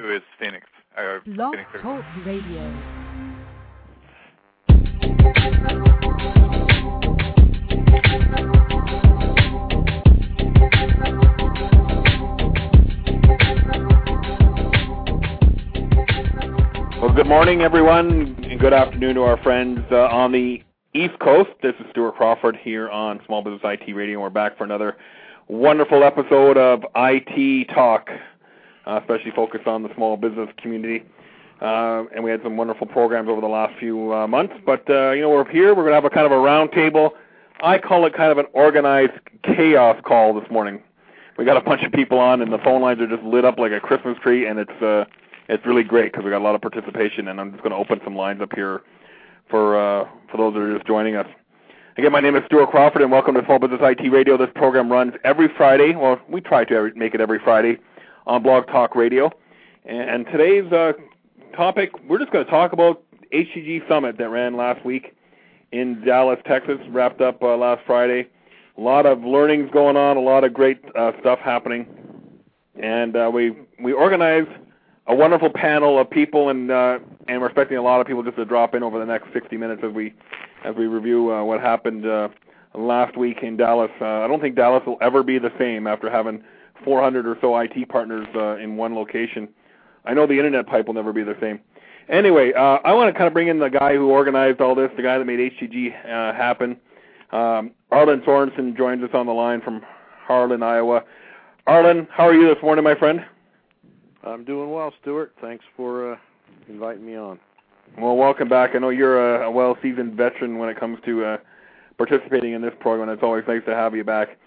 who is Phoenix. Uh, Blog Phoenix Talk Radio. Well, good morning, everyone, and good afternoon to our friends uh, on the East Coast. This is Stuart Crawford here on Small Business IT Radio, we're back for another wonderful episode of IT Talk, uh, especially focused on the small business community. Uh, and we had some wonderful programs over the last few uh, months. But uh, you know, we're here. We're going to have a kind of a roundtable. I call it kind of an organized chaos call this morning. We got a bunch of people on, and the phone lines are just lit up like a Christmas tree, and it's uh, it's really great because we got a lot of participation. And I'm just going to open some lines up here for uh, for those that are just joining us. Again, my name is Stuart Crawford, and welcome to Small Business IT Radio. This program runs every Friday. Well, we try to every, make it every Friday on Blog Talk Radio. And today's uh, topic, we're just going to talk about HTG Summit that ran last week in Dallas, Texas, wrapped up uh, last Friday. A lot of learnings going on, a lot of great uh, stuff happening, and uh, we we organized a wonderful panel of people, and uh, and we're expecting a lot of people just to drop in over the next 60 minutes as we as we review uh, what happened uh, last week in Dallas. Uh, I don't think Dallas will ever be the same after having 400 or so IT partners uh, in one location. I know the internet pipe will never be the same. Anyway, uh, I want to kind of bring in the guy who organized all this, the guy that made HTG uh, happen. Um, Arlen Sorensen joins us on the line from Harlan, Iowa. Arlen, how are you this morning, my friend? I'm doing well, Stuart. Thanks for uh, inviting me on. Well, welcome back. I know you're a, a well-seasoned veteran when it comes to uh, participating in this program. It's always nice to have you back.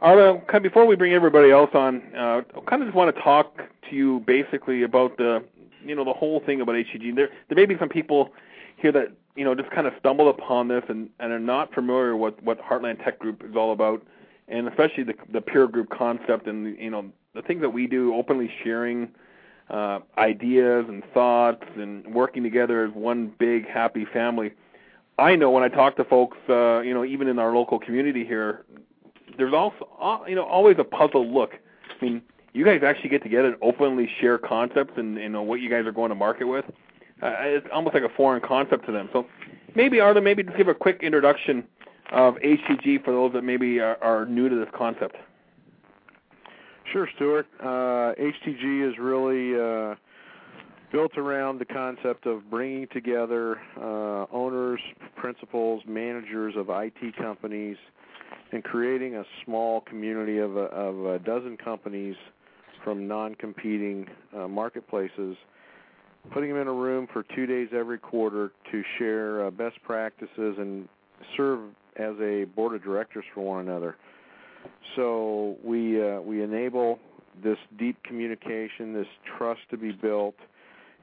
Arlen, kind of before we bring everybody else on, uh, I kind of just want to talk to you basically about the, you know, the whole thing about HTG. There, there may be some people here that you know just kind of stumbled upon this and, and are not familiar with what Heartland Tech Group is all about, and especially the the peer group concept and you know the things that we do, openly sharing uh, ideas and thoughts and working together as one big happy family. I know when I talk to folks, uh, you know, even in our local community here, there's also, you know, always a puzzled look. I mean, you guys actually get together and openly share concepts and you know what you guys are going to market with. Uh, it's almost like a foreign concept to them. So maybe Arlen, maybe just give a quick introduction of HTG for those that maybe are, are new to this concept. Sure, Stuart. Uh, HTG is really uh, built around the concept of bringing together uh, owners, principals, managers of IT companies, and creating a small community of a, of a dozen companies from non-competing uh, marketplaces putting them in a room for two days every quarter to share uh, best practices and serve as a board of directors for one another. So we uh, we enable this deep communication, this trust to be built,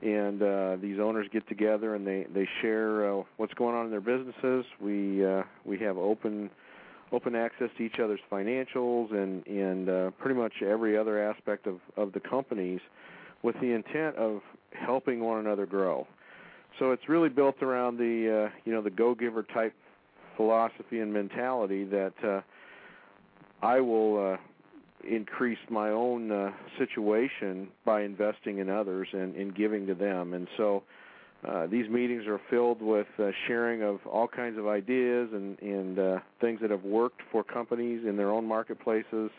and uh, these owners get together and they they share uh, what's going on in their businesses. We uh, we have open open access to each other's financials and and uh, pretty much every other aspect of of the companies with the intent of helping one another grow. So it's really built around the uh, you know the go-giver type philosophy and mentality that uh, I will uh, increase my own uh, situation by investing in others and, and giving to them. And so uh, these meetings are filled with uh, sharing of all kinds of ideas and, and uh, things that have worked for companies in their own marketplaces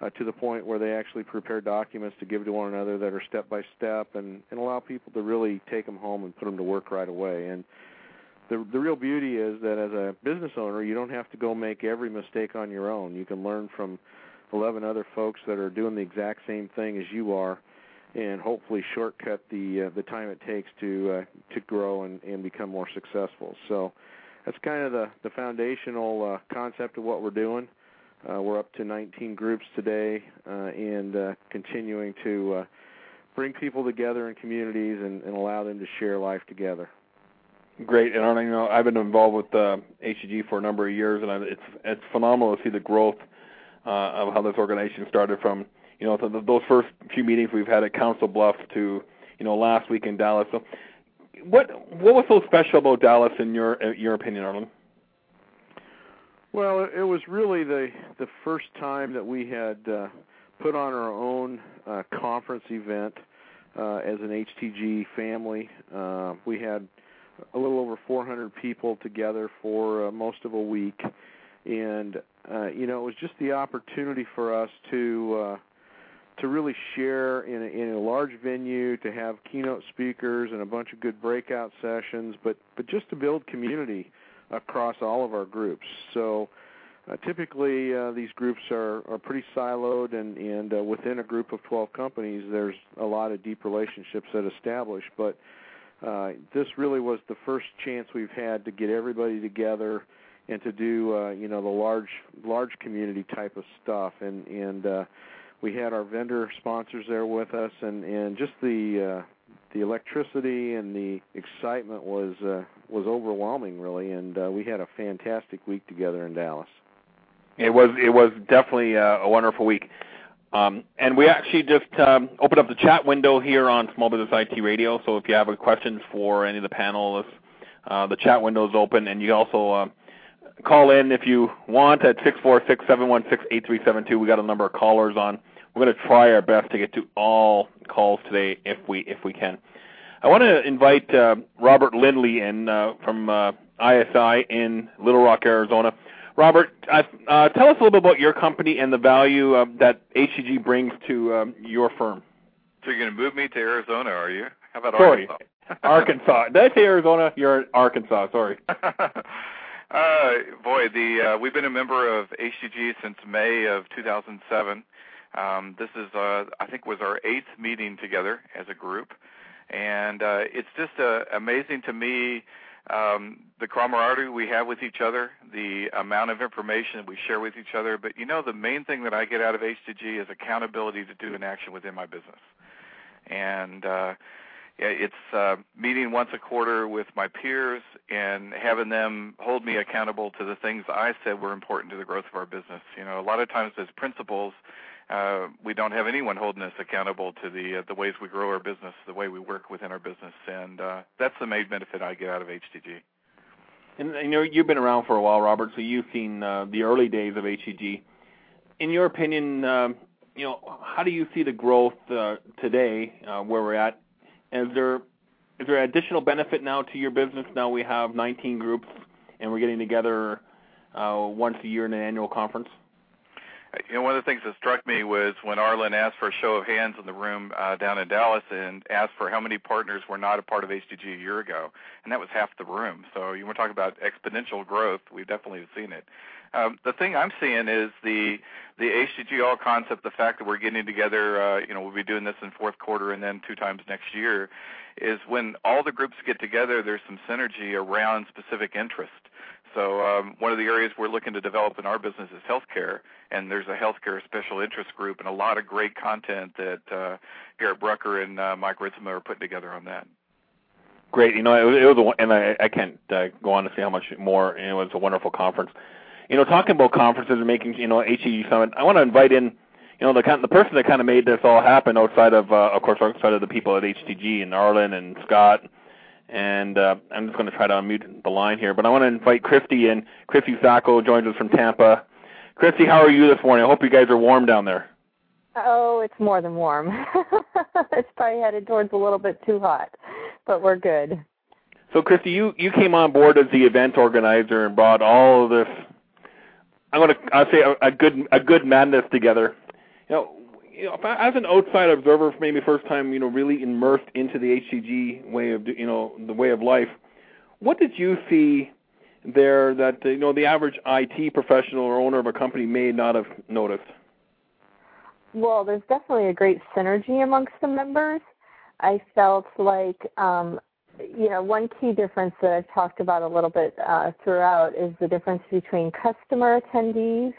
uh, to the point where they actually prepare documents to give to one another that are step by step and, and allow people to really take them home and put them to work right away. And the the real beauty is that as a business owner, you don't have to go make every mistake on your own. You can learn from 11 other folks that are doing the exact same thing as you are, and hopefully shortcut the uh, the time it takes to uh, to grow and, and become more successful. So that's kind of the the foundational uh, concept of what we're doing. Uh, we're up to 19 groups today, uh, and uh, continuing to uh, bring people together in communities and, and allow them to share life together. Great, and Arlen, you know, I've been involved with uh, HTG for a number of years, and I, it's it's phenomenal to see the growth uh, of how this organization started from you know those first few meetings we've had at Council Bluffs to you know last week in Dallas. So, what what was so special about Dallas in your your opinion, Arlen? Well, it was really the the first time that we had uh, put on our own uh, conference event uh, as an HTG family. Uh, we had a little over 400 people together for uh, most of a week, and uh, you know it was just the opportunity for us to uh, to really share in a, in a large venue, to have keynote speakers and a bunch of good breakout sessions, but but just to build community across all of our groups. So. Uh, typically, uh, these groups are, are pretty siloed, and, and uh, within a group of 12 companies, there's a lot of deep relationships that establish. But uh, this really was the first chance we've had to get everybody together and to do, uh, you know, the large large community type of stuff. And and uh, we had our vendor sponsors there with us, and and just the uh, the electricity and the excitement was uh, was overwhelming, really. And uh, we had a fantastic week together in Dallas. It was it was definitely a, a wonderful week. Um, and we actually just um, opened up the chat window here on Small Business IT Radio. So if you have a question for any of the panelists, uh, the chat window is open, and you also uh, call in if you want at six four six seven one six eight three seven two. We got a number of callers on. We're going to try our best to get to all calls today if we if we can. I want to invite uh, Robert Lindley in uh, from uh, ISI in Little Rock, Arizona. Robert, uh, uh, tell us a little bit about your company and the value uh, that HTG brings to um, your firm. So you're going to move me to Arizona, are you? How about sorry. Arkansas? Arkansas. Did I say Arizona? You're in Arkansas. Sorry. uh, boy, the uh, we've been a member of HTG since May of 2007. Um, this is, uh, I think, was our eighth meeting together as a group, and uh, it's just uh, amazing to me um, the camaraderie we have with each other, the amount of information we share with each other. But you know, the main thing that I get out of HTG is accountability to do an action within my business. And uh, it's uh, meeting once a quarter with my peers and having them hold me accountable to the things I said were important to the growth of our business. You know, a lot of times as principals, uh, we don't have anyone holding us accountable to the uh, the ways we grow our business, the way we work within our business, and uh, that's the main benefit I get out of HTG. And you know you've been around for a while, Robert, so you've seen uh, the early days of HTG. In your opinion, uh, you know how do you see the growth uh, today, uh, where we're at? Is there is there additional benefit now to your business? Now we have 19 groups, and we're getting together uh, once a year in an annual conference you know, one of the things that struck me was when Arlen asked for a show of hands in the room uh, down in Dallas and asked for how many partners were not a part of HTG a year ago, and that was half the room. So you want to talk about exponential growth? We've definitely seen it. Um, the thing I'm seeing is the the HTG all concept, the fact that we're getting together. Uh, you know, we'll be doing this in fourth quarter and then two times next year. Is when all the groups get together, there's some synergy around specific interest. So um, one of the areas we're looking to develop in our business is healthcare, and there's a healthcare special interest group and a lot of great content that uh, Garrett Brucker and uh, Mike Ritzema are putting together on that. Great, you know, it was, it was a, and I, I can't uh, go on to say how much more. It was a wonderful conference. You know, talking about conferences and making you know HTG Summit, I want to invite in, you know, the kind, the person that kind of made this all happen outside of, uh, of course, outside of the people at HTG and Arlen and Scott and uh, I'm just going to try to unmute the line here. But I want to invite Christy in. Christy Sacco joins us from Tampa. Christy, how are you this morning? I hope you guys are warm down there. Oh, it's more than warm. it's probably headed towards a little bit too hot, but we're good. So, Christy, you you came on board as the event organizer and brought all of this. I'm going to I'll say a, a good a good madness together. You know, you know, as an outside observer, maybe first time, you know, really immersed into the HTG way of, you know, the way of life, what did you see there that you know the average IT professional or owner of a company may not have noticed? Well, there's definitely a great synergy amongst the members. I felt like, um, you know, one key difference that I've talked about a little bit uh, throughout is the difference between customer attendees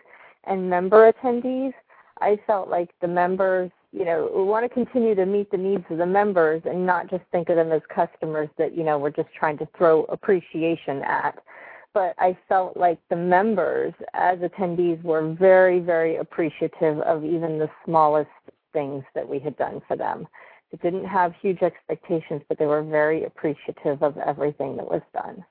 and member attendees. I felt like the members, you know, we want to continue to meet the needs of the members and not just think of them as customers that, you know, we're just trying to throw appreciation at. But I felt like the members as attendees were very, very appreciative of even the smallest things that we had done for them. It didn't have huge expectations, but they were very appreciative of everything that was done.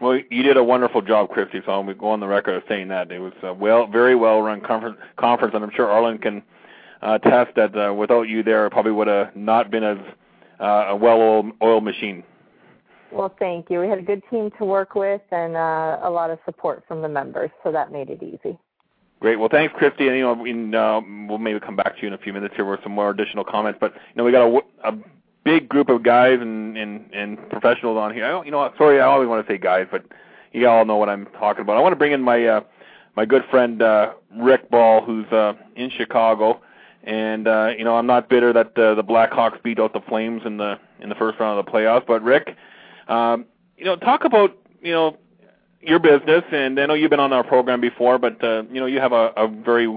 Well, you did a wonderful job, Christy. So I'm going go on the record of saying that it was a well, very well run conference, conference, and I'm sure Arlen can uh, test that uh, without you there, it probably would have not been as uh, a well-oiled machine. Well, thank you. We had a good team to work with and uh, a lot of support from the members, so that made it easy. Great. Well, thanks, Christy. And you know, we, uh, we'll maybe come back to you in a few minutes here with some more additional comments. But you know, we got a, a big group of guys and, and and professionals on here. I don't, you know, sorry, I always want to say guys, but you all know what I'm talking about. I want to bring in my uh, my good friend uh, Rick Ball, who's uh, in Chicago, and uh, you know, I'm not bitter that uh, the Blackhawks beat out the Flames in the in the first round of the playoffs. But Rick, um, you know, talk about you know your business, and I know you've been on our program before, but uh, you know you have a, a very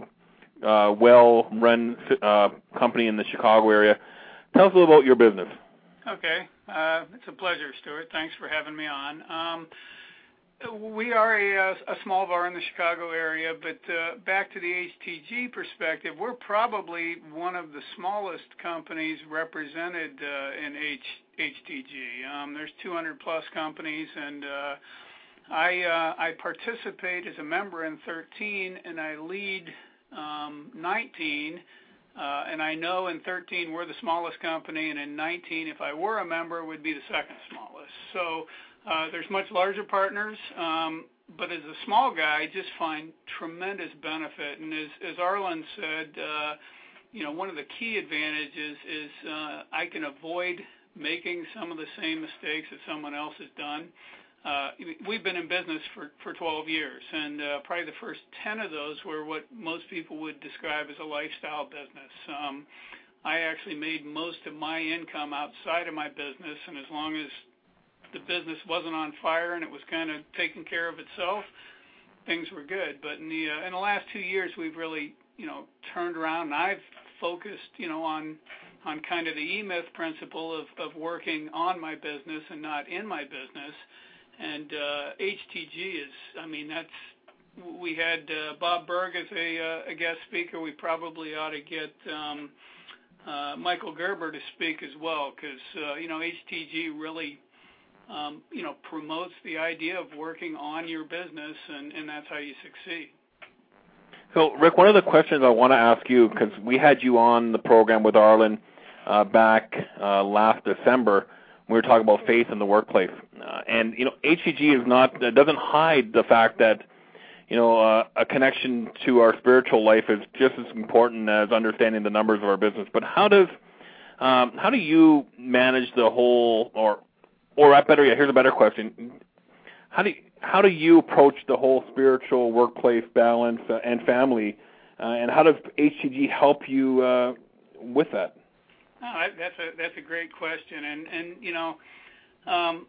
uh, well-run uh, company in the Chicago area. Tell us a little about your business. Okay, uh, it's a pleasure, Stuart. Thanks for having me on. Um, we are a, a small VAR in the Chicago area, but uh, back to the HTG perspective, we're probably one of the smallest companies represented uh, in H, HTG. Um, there's 200 plus companies, and uh, I uh, I participate as a member in 13, and I lead um, 19. Uh, and I know in 13 we're the smallest company, and in 19, if I were a member, would be the second smallest. So uh, there's much larger partners, um, but as a small guy, I just find tremendous benefit. And as, Arlen said, uh, you know, one of the key advantages is I can avoid making some of the same mistakes that someone else has done. Uh, we've been in business for, for 12 years, and uh, probably the first 10 of those were what most people would describe as a lifestyle business. Um, I actually made most of my income outside of my business, and as long as the business wasn't on fire and it was kind of taking care of itself, things were good. But in the uh, in the last two years, we've really you know turned around, and I've focused you know on on kind of the E Myth principle of of working on my business and not in my business HTG is, I mean, that's we had uh, Bob Burg as a, uh, a guest speaker. We probably ought to get um, uh, Michael Gerber to speak as well, because uh, you know HTG really, um, promotes the idea of working on your business, and, and that's how you succeed. So, Rick, one of the questions I want to ask you, because we had you on the program with Arlen uh, back uh, last December we were talking about faith in the workplace. Uh, and you know, HTG is not uh, doesn't hide the fact that you know uh, a connection to our spiritual life is just as important as understanding the numbers of our business. But how does um, how do you manage the whole, or or at better yet, here's a better question: how do you, how do you approach the whole spiritual workplace balance uh, and family, uh, and how does HTG help you uh, with that? Oh, that's a that's a great question, and and you know, um,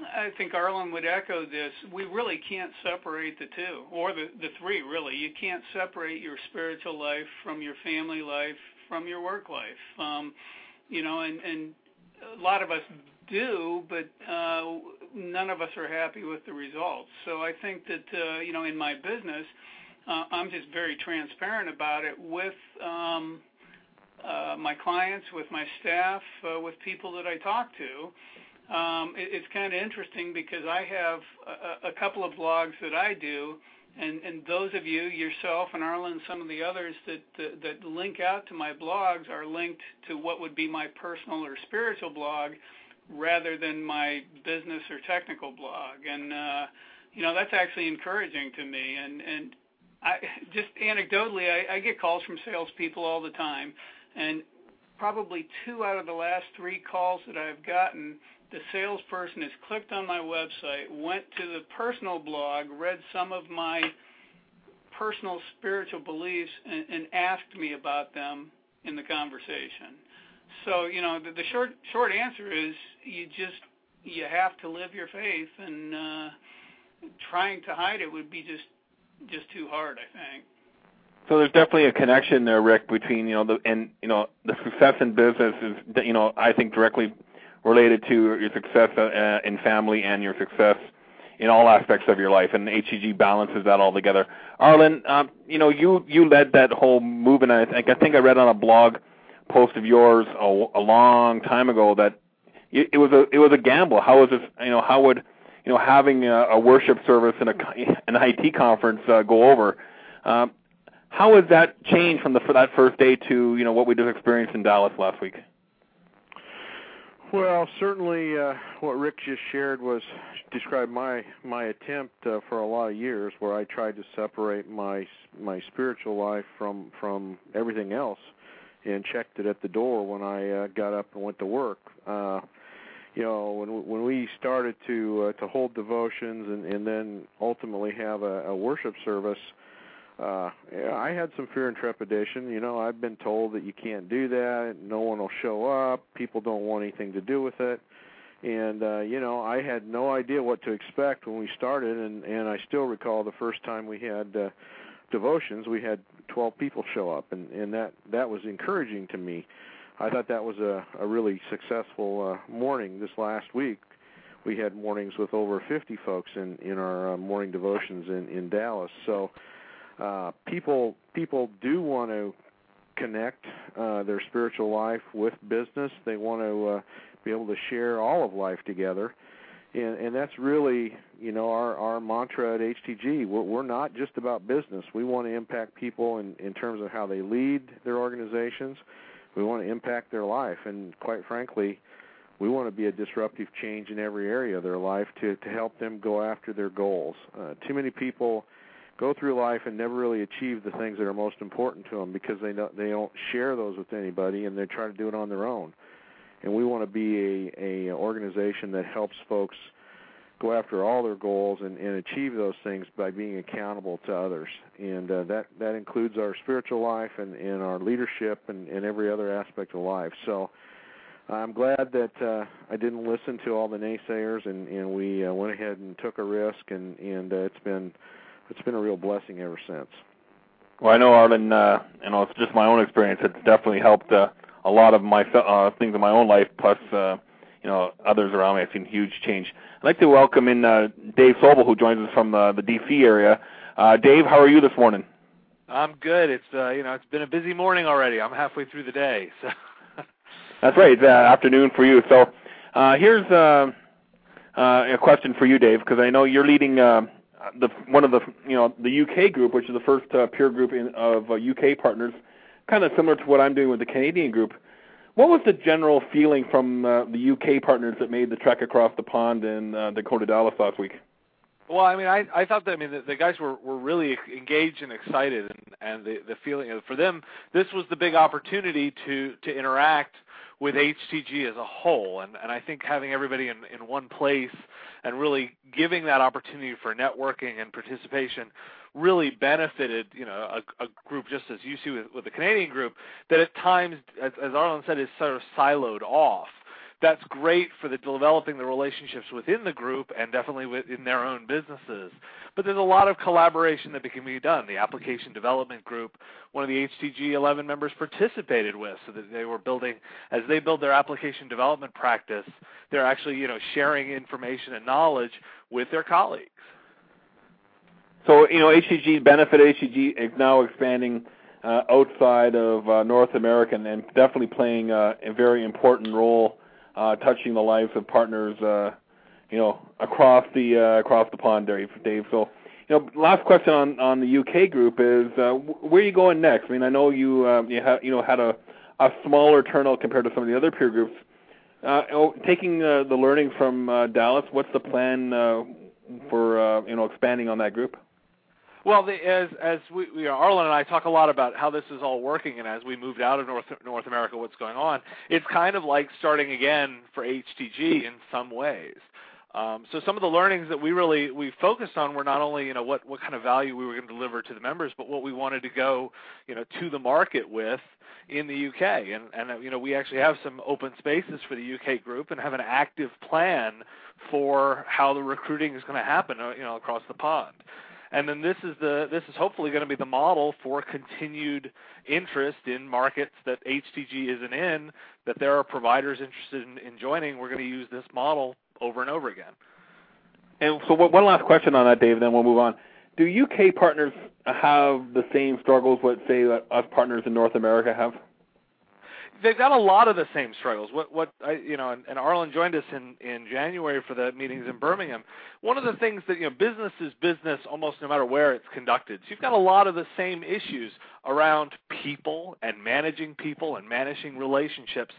I think Arlen would echo this. We really can't separate the two, or the the three. Really, you can't separate your spiritual life from your family life from your work life. Um, you know, and and a lot of us do, but uh, none of us are happy with the results. So I think that uh, you know, in my business, uh, I'm just very transparent about it with. Um, uh, my clients, with my staff, uh, with people that I talk to. Um, it, it's kind of interesting because I have a, a couple of blogs that I do, and, and those of you, yourself and Arlen, some of the others that, that that link out to my blogs are linked to what would be my personal or spiritual blog, rather than my business or technical blog. And uh, you know that's actually encouraging to me. And and I just anecdotally, I, I get calls from salespeople all the time and probably two out of the last three calls that I've gotten, the salesperson has clicked on my website, went to the personal blog, read some of my personal spiritual beliefs, and, and asked me about them in the conversation. So you know, the, the short short answer is you just you have to live your faith, and uh, trying to hide it would be just just too hard, I think. So there's definitely a connection there, Rick, between you know the and you know the success in business is you know I think directly related to your success uh, in family and your success in all aspects of your life, and HTG balances that all together. Arlen, um, you know you you led that whole movement. I think I think I read on a blog post of yours a, a long time ago that it, it was a it was a gamble. How was this? You know how would you know having a, a worship service and a an IT conference uh, go over? Um, How has that changed from the for that first day to you know what we just experienced in Dallas last week? Well, certainly, uh, what Rick just shared was described my my attempt uh, for a lot of years, where I tried to separate my my spiritual life from from everything else, and checked it at the door when I uh, got up and went to work. Uh, you know, when when we started to uh, to hold devotions and and then ultimately have a, a worship service uh yeah, I had some fear and trepidation. You know, I've been told that you can't do that, no one will show up, people don't want anything to do with it. And uh, you know, I had no idea what to expect when we started and and I still recall the first time we had uh devotions, we had 12 people show up and and that that was encouraging to me. I thought that was a a really successful uh morning this last week. We had mornings with over 50 folks in in our uh, morning devotions in in Dallas. So uh, people people do want to connect uh, their spiritual life with business. They want to uh, be able to share all of life together, and and that's really you know our our mantra at HTG. We're we're not just about business. We want to impact people in in terms of how they lead their organizations. We want to impact their life, and quite frankly, we want to be a disruptive change in every area of their life to to help them go after their goals. Uh, too many people go through life and never really achieve the things that are most important to them because they don't they don't share those with anybody and they try to do it on their own. And we want to be a a organization that helps folks go after all their goals and, and achieve those things by being accountable to others. And uh, that that includes our spiritual life and, and our leadership and, and every other aspect of life. So I'm glad that uh, I didn't listen to all the naysayers and, and we uh, went ahead and took a risk and, and uh, it's been it's been a real blessing ever since. Well, I know Arlen. Uh, you know, it's just my own experience. It's definitely helped uh, a lot of my uh, things in my own life. Plus, uh, you know, others around me. I've seen huge change. I'd like to welcome in uh, Dave Sobel, who joins us from the, the DC area. Uh, Dave, how are you this morning? I'm good. It's uh, you know, it's been a busy morning already. I'm halfway through the day, so. That's right. It's uh, afternoon for you. So, uh, here's uh, uh, a question for you, Dave, because I know you're leading. Uh, the one of the you know the UK group, which is the first uh, peer group in, of uh, UK partners, kind of similar to what I'm doing with the Canadian group. What was the general feeling from uh, the UK partners that made the trek across the pond in uh, Dakota Dallas last week? Well, I mean, I I thought that I mean the, the guys were were really engaged and excited, and and the the feeling for them this was the big opportunity to to interact with HTG as a whole. And, and I think having everybody in, in one place and really giving that opportunity for networking and participation really benefited, you know, a, a group just as you see with, with the Canadian group that at times, as, as Arlen said, is sort of siloed off that's great for the developing the relationships within the group and definitely within their own businesses. But there's a lot of collaboration that can be done. The application development group, one of the HTG 11 members participated with, so that they were building as they build their application development practice. They're actually you know sharing information and knowledge with their colleagues. So you know HTG benefit HTG is now expanding. Uh, outside of uh, North America and definitely playing uh, a very important role uh, touching the lives of partners, uh, you know, across the uh, across the pond, Dave. Dave. So, you know, last question on on the UK group is uh, where are you going next? I mean, I know you uh, you you know had a a smaller turnout compared to some of the other peer groups. Uh, oh, taking uh, the learning from uh, Dallas, what's the plan uh, for uh, you know expanding on that group? Well, the, as as we, we Arlen and I talk a lot about how this is all working, and as we moved out of North North America, what's going on? It's kind of like starting again for HTG in some ways. Um, so some of the learnings that we really we focused on were not only you know what what kind of value we were going to deliver to the members, but what we wanted to go you know to the market with in the UK. And and you know we actually have some open spaces for the UK group and have an active plan for how the recruiting is going to happen uh, you know across the pond and then this is the this is hopefully going to be the model for continued interest in markets that HTG isn't in. That there are providers interested in, in joining. We're going to use this model over and over again. And so, one last question on that, Dave. Then we'll move on. Do UK partners have the same struggles what say us partners in North America have? They've got a lot of the same struggles. What what I, you know, and, and Arlen joined us in in January for the meetings in Birmingham. One of the things that you know, business is business almost no matter where it's conducted. So you've got a lot of the same issues around people and managing people and managing relationships.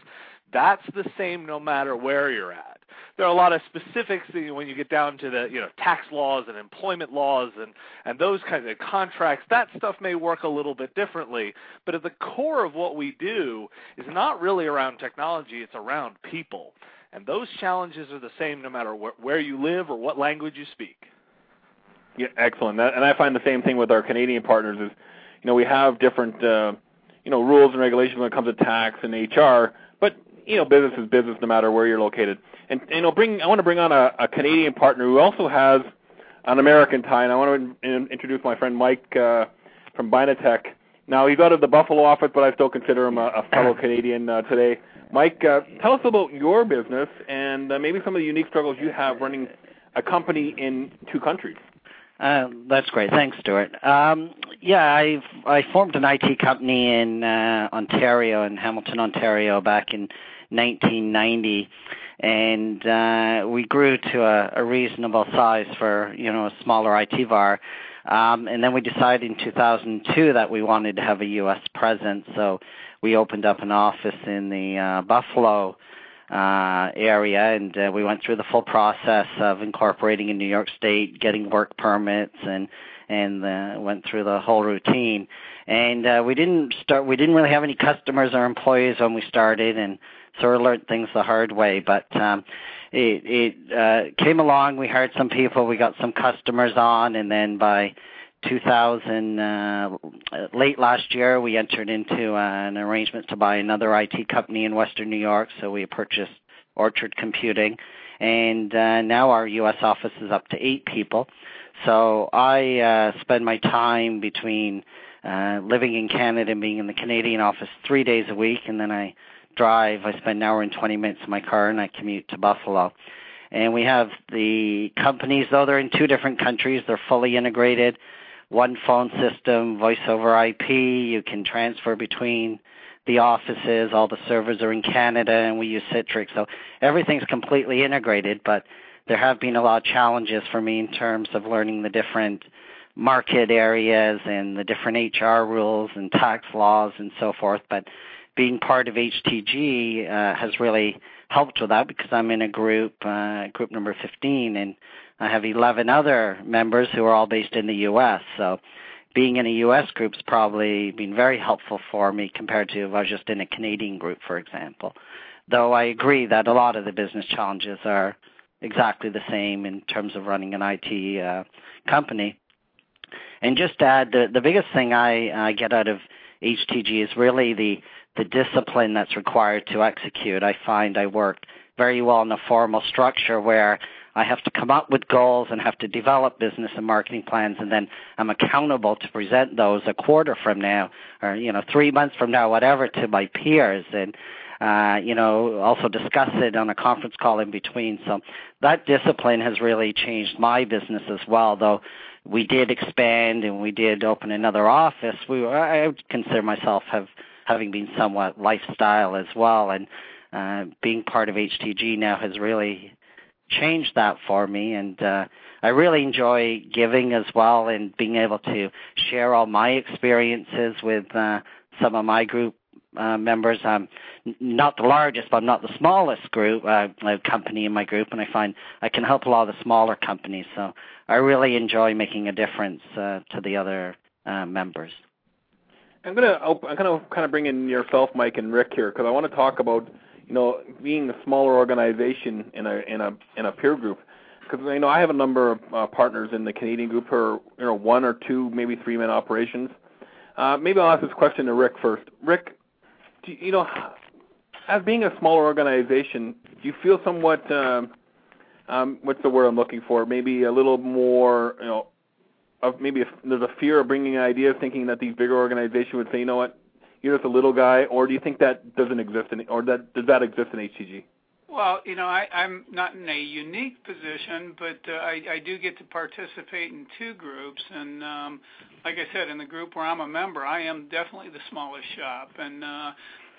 That's the same no matter where you're at there are a lot of specifics when you get down to the you know tax laws and employment laws and and those kinds of contracts. That stuff may work a little bit differently, but at the core of what we do is not really around technology. It's around people, and those challenges are the same no matter wh- where you live or what language you speak. Yeah, excellent. And I find the same thing with our Canadian partners. Is you know we have different uh, you know rules and regulations when it comes to tax and HR, but you know business is business no matter where you're located. And you know, bring I want to bring on a, a Canadian partner who also has an American tie, and I want to introduce my friend Mike uh, from Binatech. Now he's out of the Buffalo office, but I still consider him a, a fellow Canadian uh, today. Mike, uh, tell us about your business and uh, maybe some of the unique struggles you have running a company in two countries. Uh, that's great. Thanks, Stuart. Um, yeah, I've I formed an IT company in uh, Ontario, in Hamilton, Ontario, back in 1990, and uh, we grew to a, a reasonable size for you know a smaller IT VAR. Um, and then we decided in 2002 that we wanted to have a U.S. presence, so we opened up an office in the uh, Buffalo uh, area, and uh, we went through the full process of incorporating in New York State, getting work permits, and and uh, went through the whole routine. And uh, we didn't start. We didn't really have any customers or employees when we started, and sort of learned things the hard way. But um, it it uh, came along. We hired some people. We got some customers on, and then by 2000 uh, late last year, we entered into uh, an arrangement to buy another IT company in Western New York. So we purchased Orchard Computing, and uh, now our U.S. office is up to eight people. So I uh, spend my time between uh, living in Canada and being in the Canadian office three days a week, and then I drive. I spend an hour and 20 minutes in my car, and I commute to Buffalo. And we have the companies, though they're in two different countries, they're fully integrated. One phone system, voice over IP. You can transfer between the offices. All the servers are in Canada, and we use Citrix. So everything's completely integrated. But there have been a lot of challenges for me in terms of learning the different market areas and the different HR rules and tax laws and so forth. But being part of HTG uh, has really helped with that because I'm in a group, uh, group number 15, and I have 11 other members who are all based in the U.S. So being in a U.S. group's probably been very helpful for me compared to if I was just in a Canadian group, for example. Though I agree that a lot of the business challenges are exactly the same in terms of running an IT uh, company. And just to add, the, the biggest thing I, I get out of HTG is really the the discipline that's required to execute. I find I work very well in a formal structure where I have to come up with goals and have to develop business and marketing plans, and then I'm accountable to present those a quarter from now, or you know, three months from now, whatever, to my peers, and uh, you know, also discuss it on a conference call in between. So that discipline has really changed my business as well, though we did expand and we did open another office. We I would consider myself have having been somewhat lifestyle as well. And uh, being part of HTG now has really changed that for me. And uh, I really enjoy giving as well and being able to share all my experiences with uh, some of my group uh, members. I'm not the largest, but I'm not the smallest group uh, company in my group, and I find I can help a lot of the smaller companies. So I really enjoy making a difference uh, to the other uh, members. I'm gonna I'm gonna kind of bring in yourself, Mike and Rick here, because I want to talk about you know being a smaller organization in a in a in a peer group. Because you know I have a number of uh, partners in the Canadian group who are you know one or two, maybe three man operations. Uh, maybe I'll ask this question to Rick first. Rick, do you, you know, as being a smaller organization, do you feel somewhat um, um, what's the word I'm looking for? Maybe a little more you know of maybe if there's a fear of bringing ideas, thinking that these bigger organizations would say, you know what, you're just a little guy, or do you think that doesn't exist in, or that does that exist in HTG? Well, you know, I, I'm not in a unique position, but uh, I, I do get to participate in two groups, and um, like I said, in the group where I'm a member, I am definitely the smallest shop, and uh,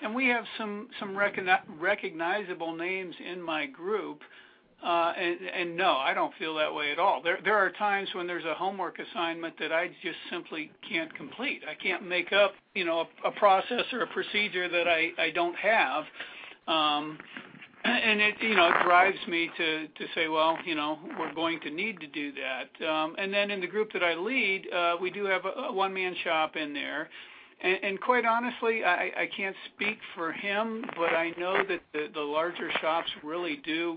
and we have some some recogni- recognizable names in my group. Uh, and, no, I don't feel that way at all. There, are times when there's a homework assignment that I just simply can't complete. I can't make up, you know, a, process or a procedure that I, don't have. Um, and it you know drives me to to say well you know we're going to need to do that um, and then in the group that I lead uh, we do have a, a one man shop in there and, quite honestly I, can't speak for him but I know that the larger shops really do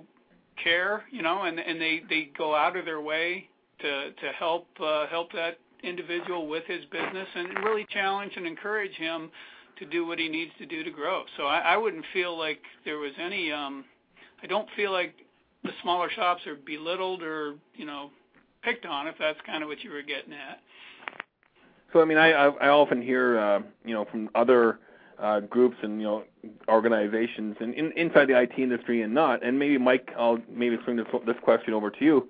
care you know and and they they go out of their way to to help uh, help that individual with his business and really challenge and encourage him to do what he needs to do to grow. So I, wouldn't feel like there was any. um I don't feel like the smaller shops are belittled or you know picked on. If that's kind of what you were getting at. So I mean, I I, I often hear uh, you know from other uh, groups and you know organizations and in, inside the IT industry and not. And maybe Mike, I'll maybe swing this this question over to you.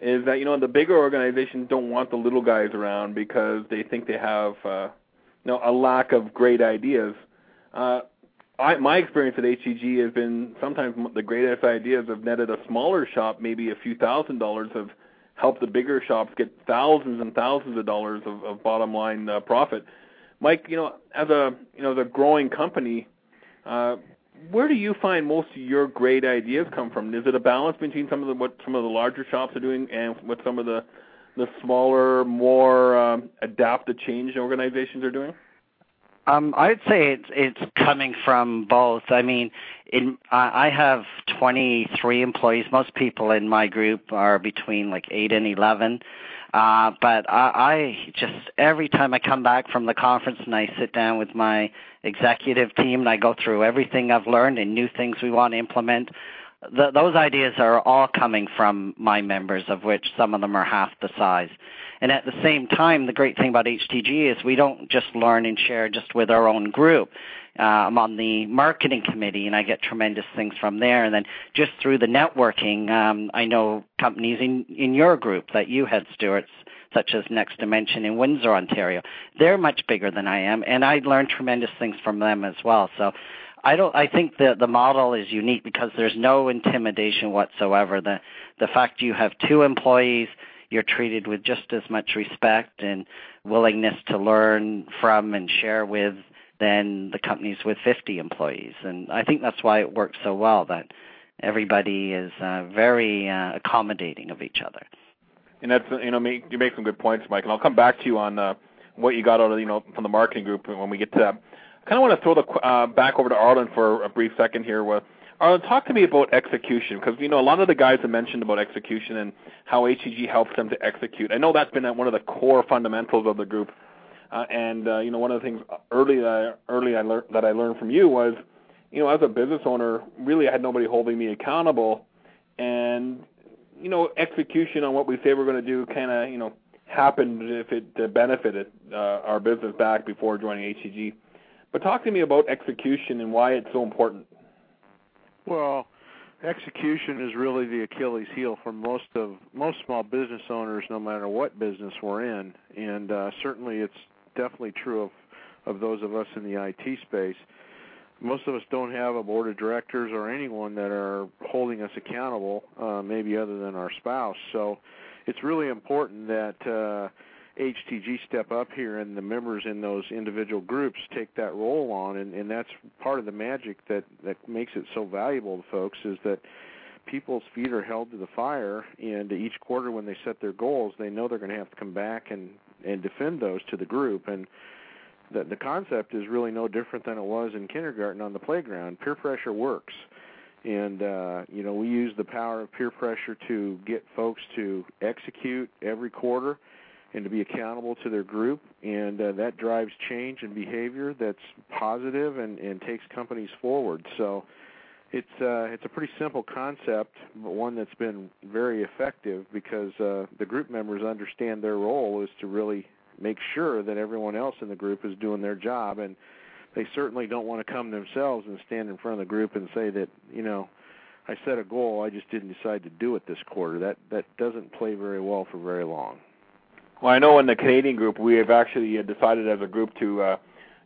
Is that you know the bigger organizations don't want the little guys around because they think they have uh, know, a lack of great ideas. Uh, I, my experience at HTG has been sometimes the greatest ideas have netted a smaller shop maybe a few thousand dollars have helped the bigger shops get thousands and thousands of dollars of, of bottom line uh, profit. Mike, you know, as a you know, a growing company, uh, where do you find most of your great ideas come from? Is it a balance between some of the what some of the larger shops are doing and what some of the the smaller, more um, adapt to change organizations are doing? Um, I'd say it's it's coming from both. I mean, in I have 23 employees. Most people in my group are between like eight and 11. Uh, but I, I just every time I come back from the conference and I sit down with my executive team and I go through everything I've learned and new things we want to implement, those ideas are all coming from my members, of which some of them are half the size. And at the same time, the great thing about HTG is we don't just learn and share just with our own group. Uh, I'm on the marketing committee, and I get tremendous things from there. And then just through the networking, um, I know companies in in your group that you had, Stuart, such as Next Dimension in Windsor, Ontario. They're much bigger than I am, and I learned tremendous things from them as well. So I don't. I think the the model is unique because there's no intimidation whatsoever. The the fact you have two employees, you're treated with just as much respect and willingness to learn from and share with than the companies with 50 employees. And I think that's why it works so well. That everybody is uh, very uh, accommodating of each other. And that's you know make, you make some good points, Mike. And I'll come back to you on uh, what you got out of you know from the marketing group when we get to that I kind of want to throw the uh, back over to Arlen for a brief second here. With Arlen, talk to me about execution because you know a lot of the guys have mentioned about execution and how HTG helps them to execute. I know that's been one of the core fundamentals of the group. Uh, and uh, you know, one of the things early uh, early I learned that I learned from you was, you know, as a business owner, really I had nobody holding me accountable, and you know, execution on what we say we're going to do kind of you know happened if it uh, benefited uh, our business back before joining HTG. But talk to me about execution and why it's so important. Well, execution is really the Achilles heel for most of most small business owners, no matter what business we're in, and uh, certainly it's definitely true of of those of us in the IT space. Most of us don't have a board of directors or anyone that are holding us accountable, uh, maybe other than our spouse. So it's really important that uh, HTG step up here and the members in those individual groups take that role on and, and that's part of the magic that, that makes it so valuable to folks is that people's feet are held to the fire and each quarter when they set their goals they know they're going to have to come back and, and defend those to the group and the, the concept is really no different than it was in kindergarten on the playground. Peer pressure works and uh, you know we use the power of peer pressure to get folks to execute every quarter and to be accountable to their group, and uh, that drives change and behavior that's positive and, and takes companies forward. So it's uh, it's a pretty simple concept, but one that's been very effective because uh, the group members understand their role is to really make sure that everyone else in the group is doing their job, and they certainly don't want to come themselves and stand in front of the group and say that you know I set a goal, I just didn't decide to do it this quarter. That that doesn't play very well for very long. Well, I know in the Canadian group we have actually decided as a group to, uh,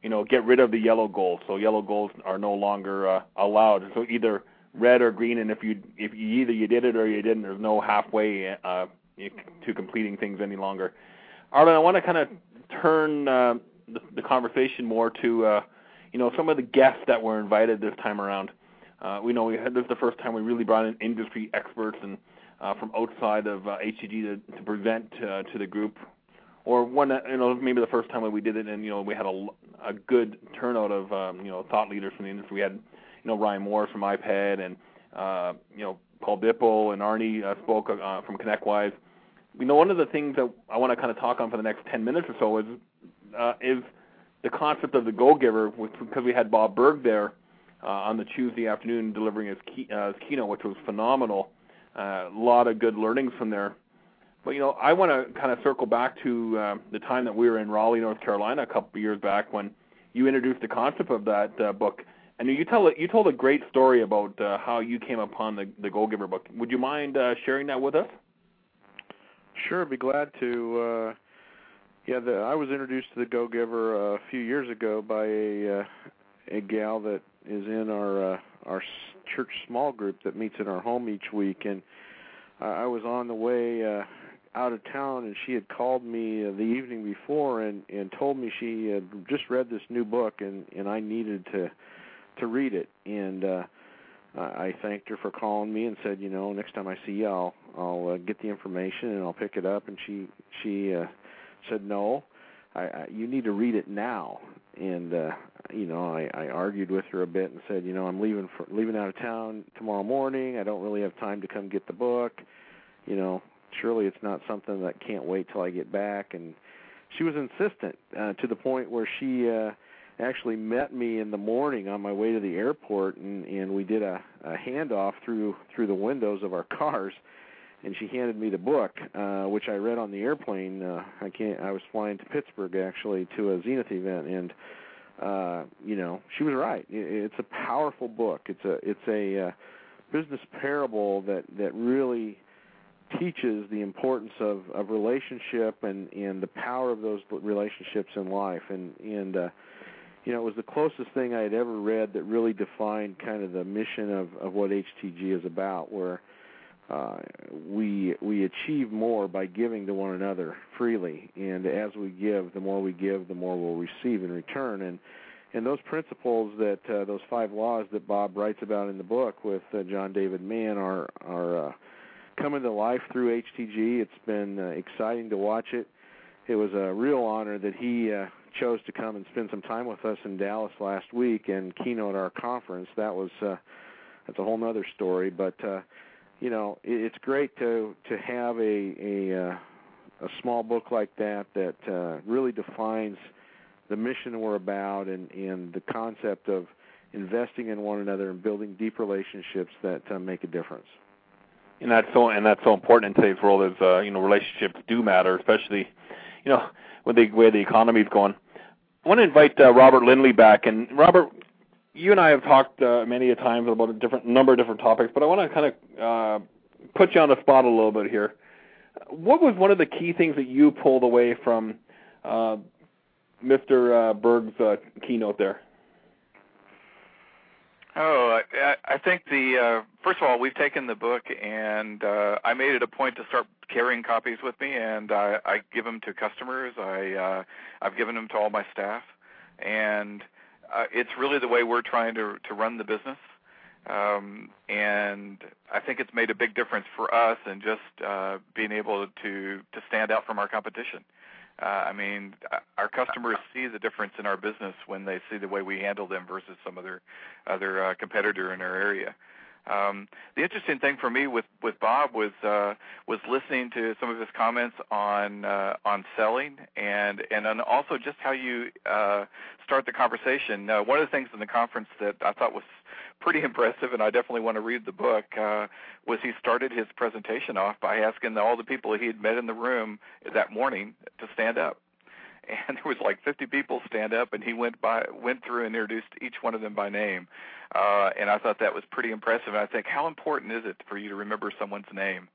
you know, get rid of the yellow goals. So yellow goals are no longer uh, allowed. So either red or green, and if you if you either you did it or you didn't, there's no halfway uh, to completing things any longer. Arlen, I want to kind of turn uh, the, the conversation more to uh, you know some of the guests that were invited this time around. Uh, we know we had this is the first time we really brought in industry experts and uh, from outside of uh, HTG to, to present uh, to the group, or one you know maybe the first time that we did it, and you know we had a, a good turnout of um, you know thought leaders from the industry. We had you know Ryan Moore from IPED and uh, you know Paul Dippell and Arnie uh, spoke uh, from ConnectWise. You know one of the things that I want to kind of talk on for the next 10 minutes or so is uh, is the concept of the Go Giver, because we had Bob Burg there uh, on the Tuesday afternoon delivering his, key, uh, his keynote, which was phenomenal. Uh, a lot of good learnings from there. But you know, I want to kind of circle back to uh, the time that we were in Raleigh, North Carolina, a couple of years back when you introduced the concept of that uh, book. And you tell you told a great story about uh, how you came upon the the Go Giver book. Would you mind uh, sharing that with us? Sure, be glad to. Uh, yeah, the, I was introduced to the Go Giver uh, a few years ago by a uh, a gal that is in our uh, our church small group that meets in our home each week, and I was on the way uh, out of town, and she had called me uh, the evening before and and told me she had just read this new book, and and I needed to to read it, and uh, I thanked her for calling me and said, you know, next time I see you, I'll I'll uh, get the information and I'll pick it up, and she she uh, said no. I, I you need to read it now and uh you know I I argued with her a bit and said, you know, I'm leaving for leaving out of town tomorrow morning. I don't really have time to come get the book. You know, surely it's not something that can't wait till I get back and she was insistent uh to the point where she uh actually met me in the morning on my way to the airport and and we did a a handoff through through the windows of our cars and she handed me the book, uh, which I read on the airplane. Uh, I can't. I was flying to Pittsburgh actually to a Zenith event, and uh, you know she was right. It's a powerful book. It's a it's a uh, business parable that that really teaches the importance of of relationship and and the power of those relationships in life and and uh you know it was the closest thing I had ever read that really defined kind of the mission of of what HTG is about where uh, we we achieve more by giving to one another freely, and as we give, the more we give, the more we'll receive in return. And and those principles that uh, those five laws that Bob writes about in the book with uh, John David Mann are are uh, coming to life through HTG. It's been uh, exciting to watch it. It was a real honor that he uh, chose to come and spend some time with us in Dallas last week and keynote our conference. That was uh, that's a whole other story, but. Uh, you know, it's great to to have a a uh, a small book like that that uh, really defines the mission we're about and and the concept of investing in one another and building deep relationships that uh, make a difference. And that's so and that's so important in today's world. Is uh, you know relationships do matter, especially you know with the way the economy is going. I want to invite uh, Robert Lindley back, and Robert, you and I have talked uh, many a times about a different number of different topics, but I want to kind of uh, put you on the spot a little bit here. What was one of the key things that you pulled away from uh, Mr. Uh, Burg's uh, keynote there? Oh, I, I think the uh, first of all, we've taken the book, and uh, I made it a point to start carrying copies with me, and I, I give them to customers. I uh, I've given them to all my staff, and uh, it's really the way we're trying to to run the business. Um, and I think it's made a big difference for us in just uh, being able to to stand out from our competition. Uh, I mean, uh, our customers see the difference in our business when they see the way we handle them versus some other other uh, competitor in our area. Um, the interesting thing for me with with Bob was uh, was listening to some of his comments on uh, on selling and and also just how you uh, start the conversation. Uh, one of the things in the conference that I thought was pretty impressive, and I definitely want to read the book, uh, was he started his presentation off by asking all the people he had met in the room that morning to stand up and there was like 50 people stand up, and he went by went through and introduced each one of them by name, uh, and I thought that was pretty impressive. And I think how important is it for you to remember someone's name?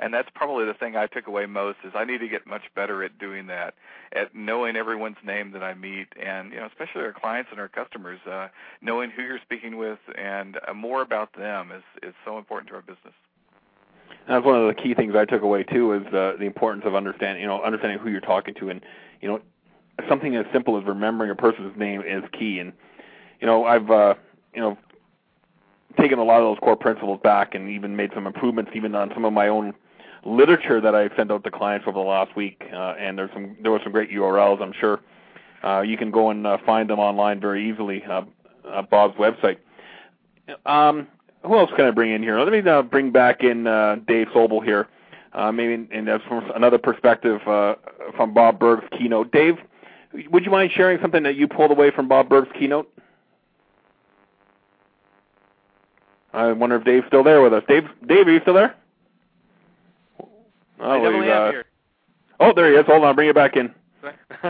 And that's probably the thing I took away most is I need to get much better at doing that, at knowing everyone's name that I meet, and you know, especially our clients and our customers, uh, knowing who you're speaking with and uh, more about them is is so important to our business. that's one of the key things I took away too is uh, the importance of understanding, you know, understanding who you're talking to, and you know, something as simple as remembering a person's name is key. And you know, I've uh, you know taken a lot of those core principles back and even made some improvements even on some of my own literature that I sent out to clients over the last week. Uh, and there's some there were some great URLs. I'm sure uh, you can go and uh, find them online very easily. Uh, uh, Bob's website. Um, who else can I bring in here? Let me uh, bring back in uh, Dave Sobel here. Uh, maybe and that's from another perspective uh, from Bob Burg's keynote. Dave, would you mind sharing something that you pulled away from Bob Burg's keynote? I wonder if Dave's still there with us. Dave, Dave, are you still there? Oh, I definitely am here. Oh, there he is. Hold on, bring it back in.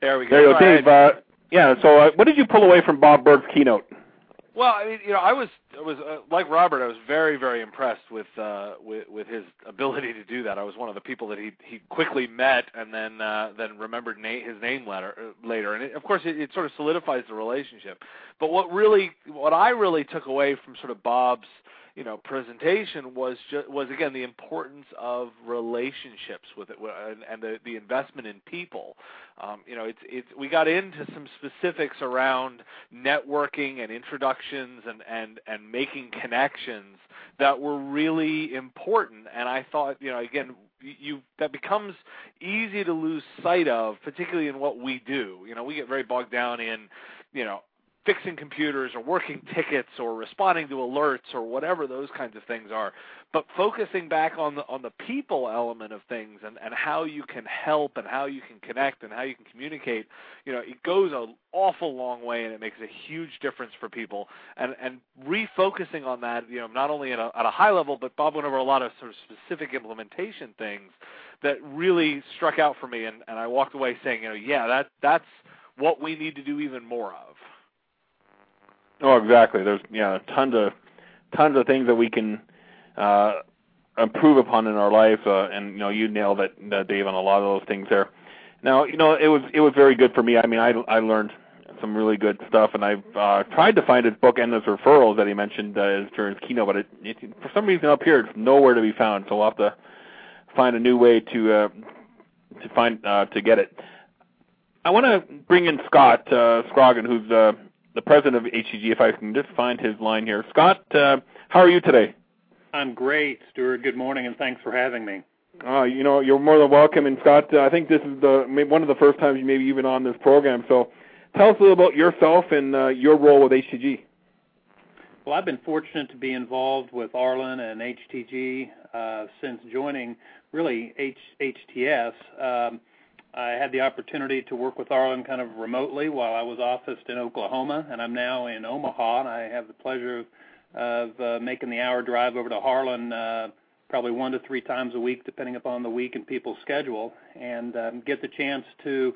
there we go. There you go, Dave. Uh, yeah. So, uh, what did you pull away from Bob Burg's keynote? Well, I mean, you know, I was I was uh, like Robert. I was very very impressed with uh with with his ability to do that. I was one of the people that he he quickly met and then uh then remembered na- his name later uh, later. And it, of course, it, it sort of solidifies the relationship. But what really what I really took away from sort of Bob's you know presentation was just was again the importance of relationships with it and, and the the investment in people. Um, you know it's it's we got into some specifics around networking and introductions and and and making connections that were really important. And i thought you know again you that becomes easy to lose sight of particularly in what we do. You know we get very bogged down in you know fixing computers or working tickets or responding to alerts or whatever those kinds of things are but focusing back on the on the people element of things and and how you can help and how you can connect and how you can communicate you know it goes an awful long way and it makes a huge difference for people. And and refocusing on that you know not only at a at a high level but Bob went over a lot of sort of specific implementation things that really struck out for me and and I walked away saying you know yeah that that's what we need to do even more of Oh, exactly. There's yeah, tons of tons of things that we can uh, improve upon in our life, uh, and you know, you nailed it, uh, Dave, on a lot of those things there. Now, you know, it was it was very good for me. I mean, I I learned some really good stuff, and I've uh, tried to find his book Endless Referrals that he mentioned uh, during his keynote, but it, it for some reason up here it's nowhere to be found. So we'll have to find a new way to uh, to find uh, to get it. I want to bring in Scott uh, Scroggin, who's uh, the president of HTG, if I can just find his line here. Scott, uh, how are you today? I'm great, Stuart. Good morning, and thanks for having me. Uh, you know, you're more than welcome. And Scott, uh, I think this is the one of the first times you maybe even on this program. So, tell us a little about yourself and uh, your role with HTG. Well, I've been fortunate to be involved with Arlen and HTG uh, since joining really H- HTS. Um, I had the opportunity to work with Arlen kind of remotely while I was officed in Oklahoma, and I'm now in Omaha, and I have the pleasure of, of uh, making the hour drive over to Harlan uh, probably one to three times a week, depending upon the week and people's schedule, and um, get the chance to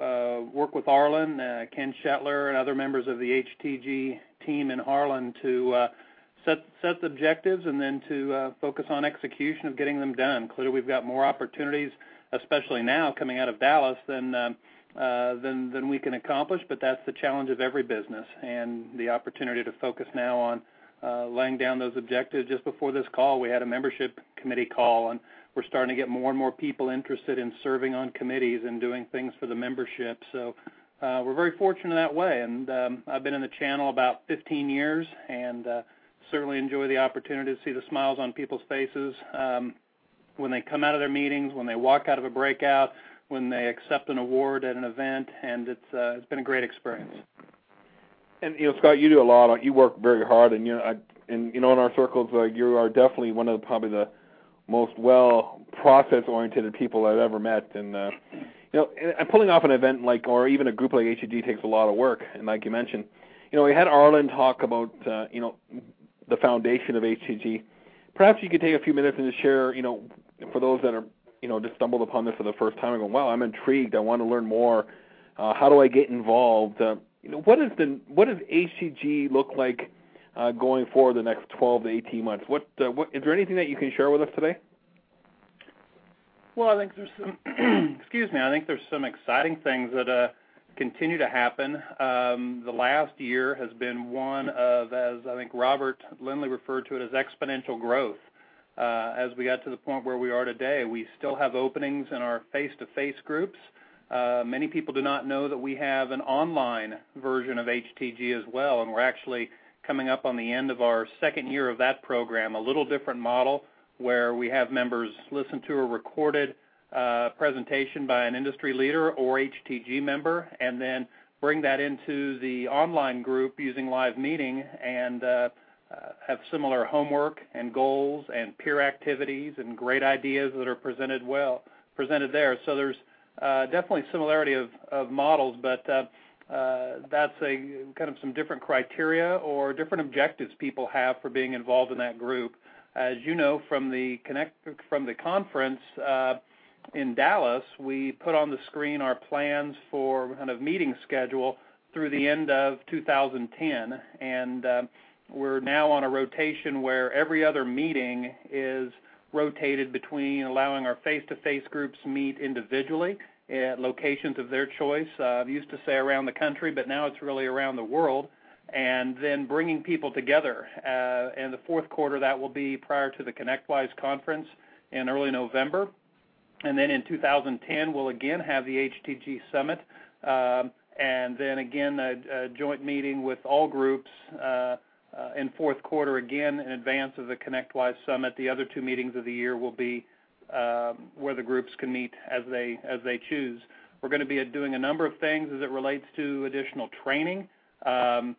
uh, work with Arlen, uh, Ken Shetler, and other members of the HTG team in Harlan to uh, set set the objectives and then to uh, focus on execution of getting them done. Clearly, we've got more opportunities especially now coming out of Dallas, than um, uh, than we can accomplish. But that's the challenge of every business, and the opportunity to focus now on uh, laying down those objectives. Just before this call, we had a membership committee call, and we're starting to get more and more people interested in serving on committees and doing things for the membership. So. Uh, we're very fortunate that way, and um, I've been in the channel about 15 years, and uh, certainly enjoy the opportunity to see the smiles on people's faces. When they come out of their meetings, when they walk out of a breakout, when they accept an award at an event, and it's uh, it's been a great experience. And you know, Scott, you do a lot. You work very hard, and you know, I, and you know, in our circles, uh, you are definitely one of the, probably the most well process oriented people I've ever met. And uh, you know, and pulling off an event like, or even a group like HTG takes a lot of work. And like you mentioned, you know, we had Arlen talk about, uh, you know, the foundation of HTG. Perhaps you could take a few minutes and just share, you know, for those that are you know just stumbled upon this for the first time and go, wow, I'm intrigued. I want to learn more. Uh, how do I get involved? Uh, you know, what is the what does HTG look like uh, going forward the next 12 to 18 months? What uh, what is there anything that you can share with us today? Well, I think there's some. excuse me. I think there's some exciting things that uh, continue to happen. Um, the last year has been one of, as I think Robert Lindley referred to it as exponential growth. Uh, as we got to the point where we are today, we still have openings in our face-to-face groups. Uh, many people do not know that we have an online version of HTG as well, and we're actually coming up on the end of our second year of that program, a little different model where we have members listen to a recorded uh, presentation by an industry leader or HTG member, and then bring that into the online group using live meeting and have similar homework and goals and peer activities and great ideas that are presented well presented there. So there's uh, definitely similarity of, of models, but uh, uh, that's a kind of some different criteria or different objectives people have for being involved in that group. As you know from the connect from the conference uh, in Dallas, we put on the screen our plans for kind of meeting schedule through the end of 2010, and uh, we're now on a rotation where every other meeting is rotated between allowing our face-to-face groups meet individually at locations of their choice. Uh, I used to say around the country, but now it's really around the world. And then bringing people together. Uh, in the fourth quarter, that will be prior to the ConnectWise conference in early November. And then in 2010, we'll again have the HTG Summit. Um, and then again, a, a, joint meeting with all groups uh, in fourth quarter, again in advance of the ConnectWise Summit. The other two meetings of the year will be um, where the groups can meet as they as they choose. We're going to be doing a number of things as it relates to additional training. Um,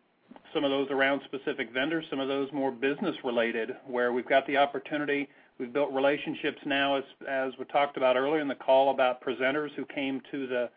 some of those around specific vendors, some of those more business related, where we've got the opportunity. We've built relationships now, as as we talked about earlier in the call about presenters who came to the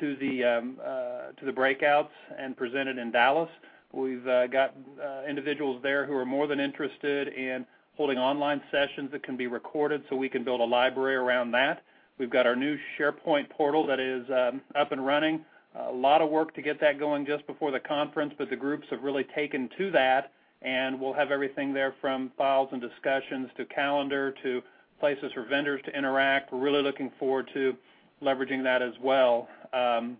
to the um, uh, to the breakouts and presented in Dallas. We've uh, got uh, individuals there who are more than interested in holding online sessions that can be recorded so we can build a library around that. We've got our new SharePoint portal that is um, up and running. A lot of work to get that going just before the conference, but the groups have really taken to that, and we'll have everything there from files and discussions to calendar to places for vendors to interact. We're really looking forward to leveraging that as well. Um,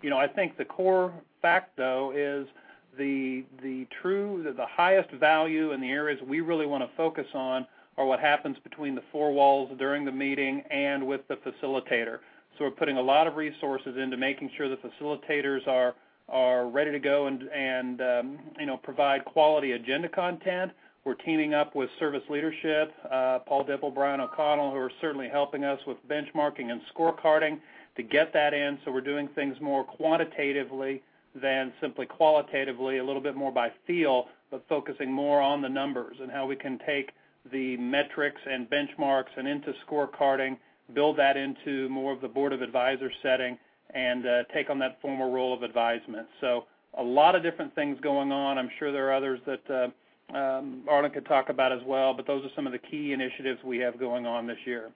you know, I think the core fact, though, is – the the true the, the highest value and the areas we really want to focus on are what happens between the four walls during the meeting and with the facilitator. So we're putting a lot of resources into making sure the facilitators are are ready to go and and um, you know provide quality agenda content. We're teaming up with service leadership, uh, Paul Dippell, Brian O'Connell, who are certainly helping us with benchmarking and scorecarding to get that in. So we're doing things more quantitatively than simply qualitatively, a little bit more by feel, but focusing more on the numbers and how we can take the metrics and benchmarks and into scorecarding, build that into more of the board of advisors setting, and uh, take on that formal role of advisement. So a lot of different things going on. I'm sure there are others that uh, um, Arlen could talk about as well, but those are some of the key initiatives we have going on this year.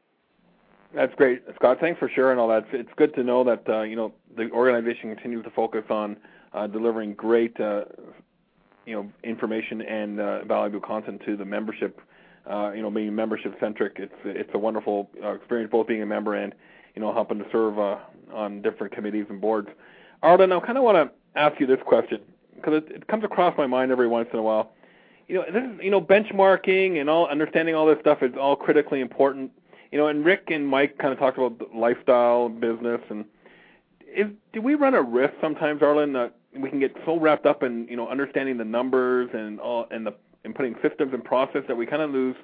That's great, Scott. Thanks for sharing all that. It's good to know that uh, you know the organization continues to focus on uh, delivering great uh, you know information and uh, valuable content to the membership. Uh, you know, being membership centric, it's it's a wonderful uh, experience both being a member and you know helping to serve uh, on different committees and boards. Arlen, I kind of want to ask you this question because it, it comes across my mind every once in a while. You know, this is, you know benchmarking and all understanding all this stuff is all critically important you know, and Rick and Mike kind of talked about lifestyle business, and is, do we run a risk sometimes, Arlen, that we can get so wrapped up in you know understanding the numbers and all and the and putting systems and process that we kind of lose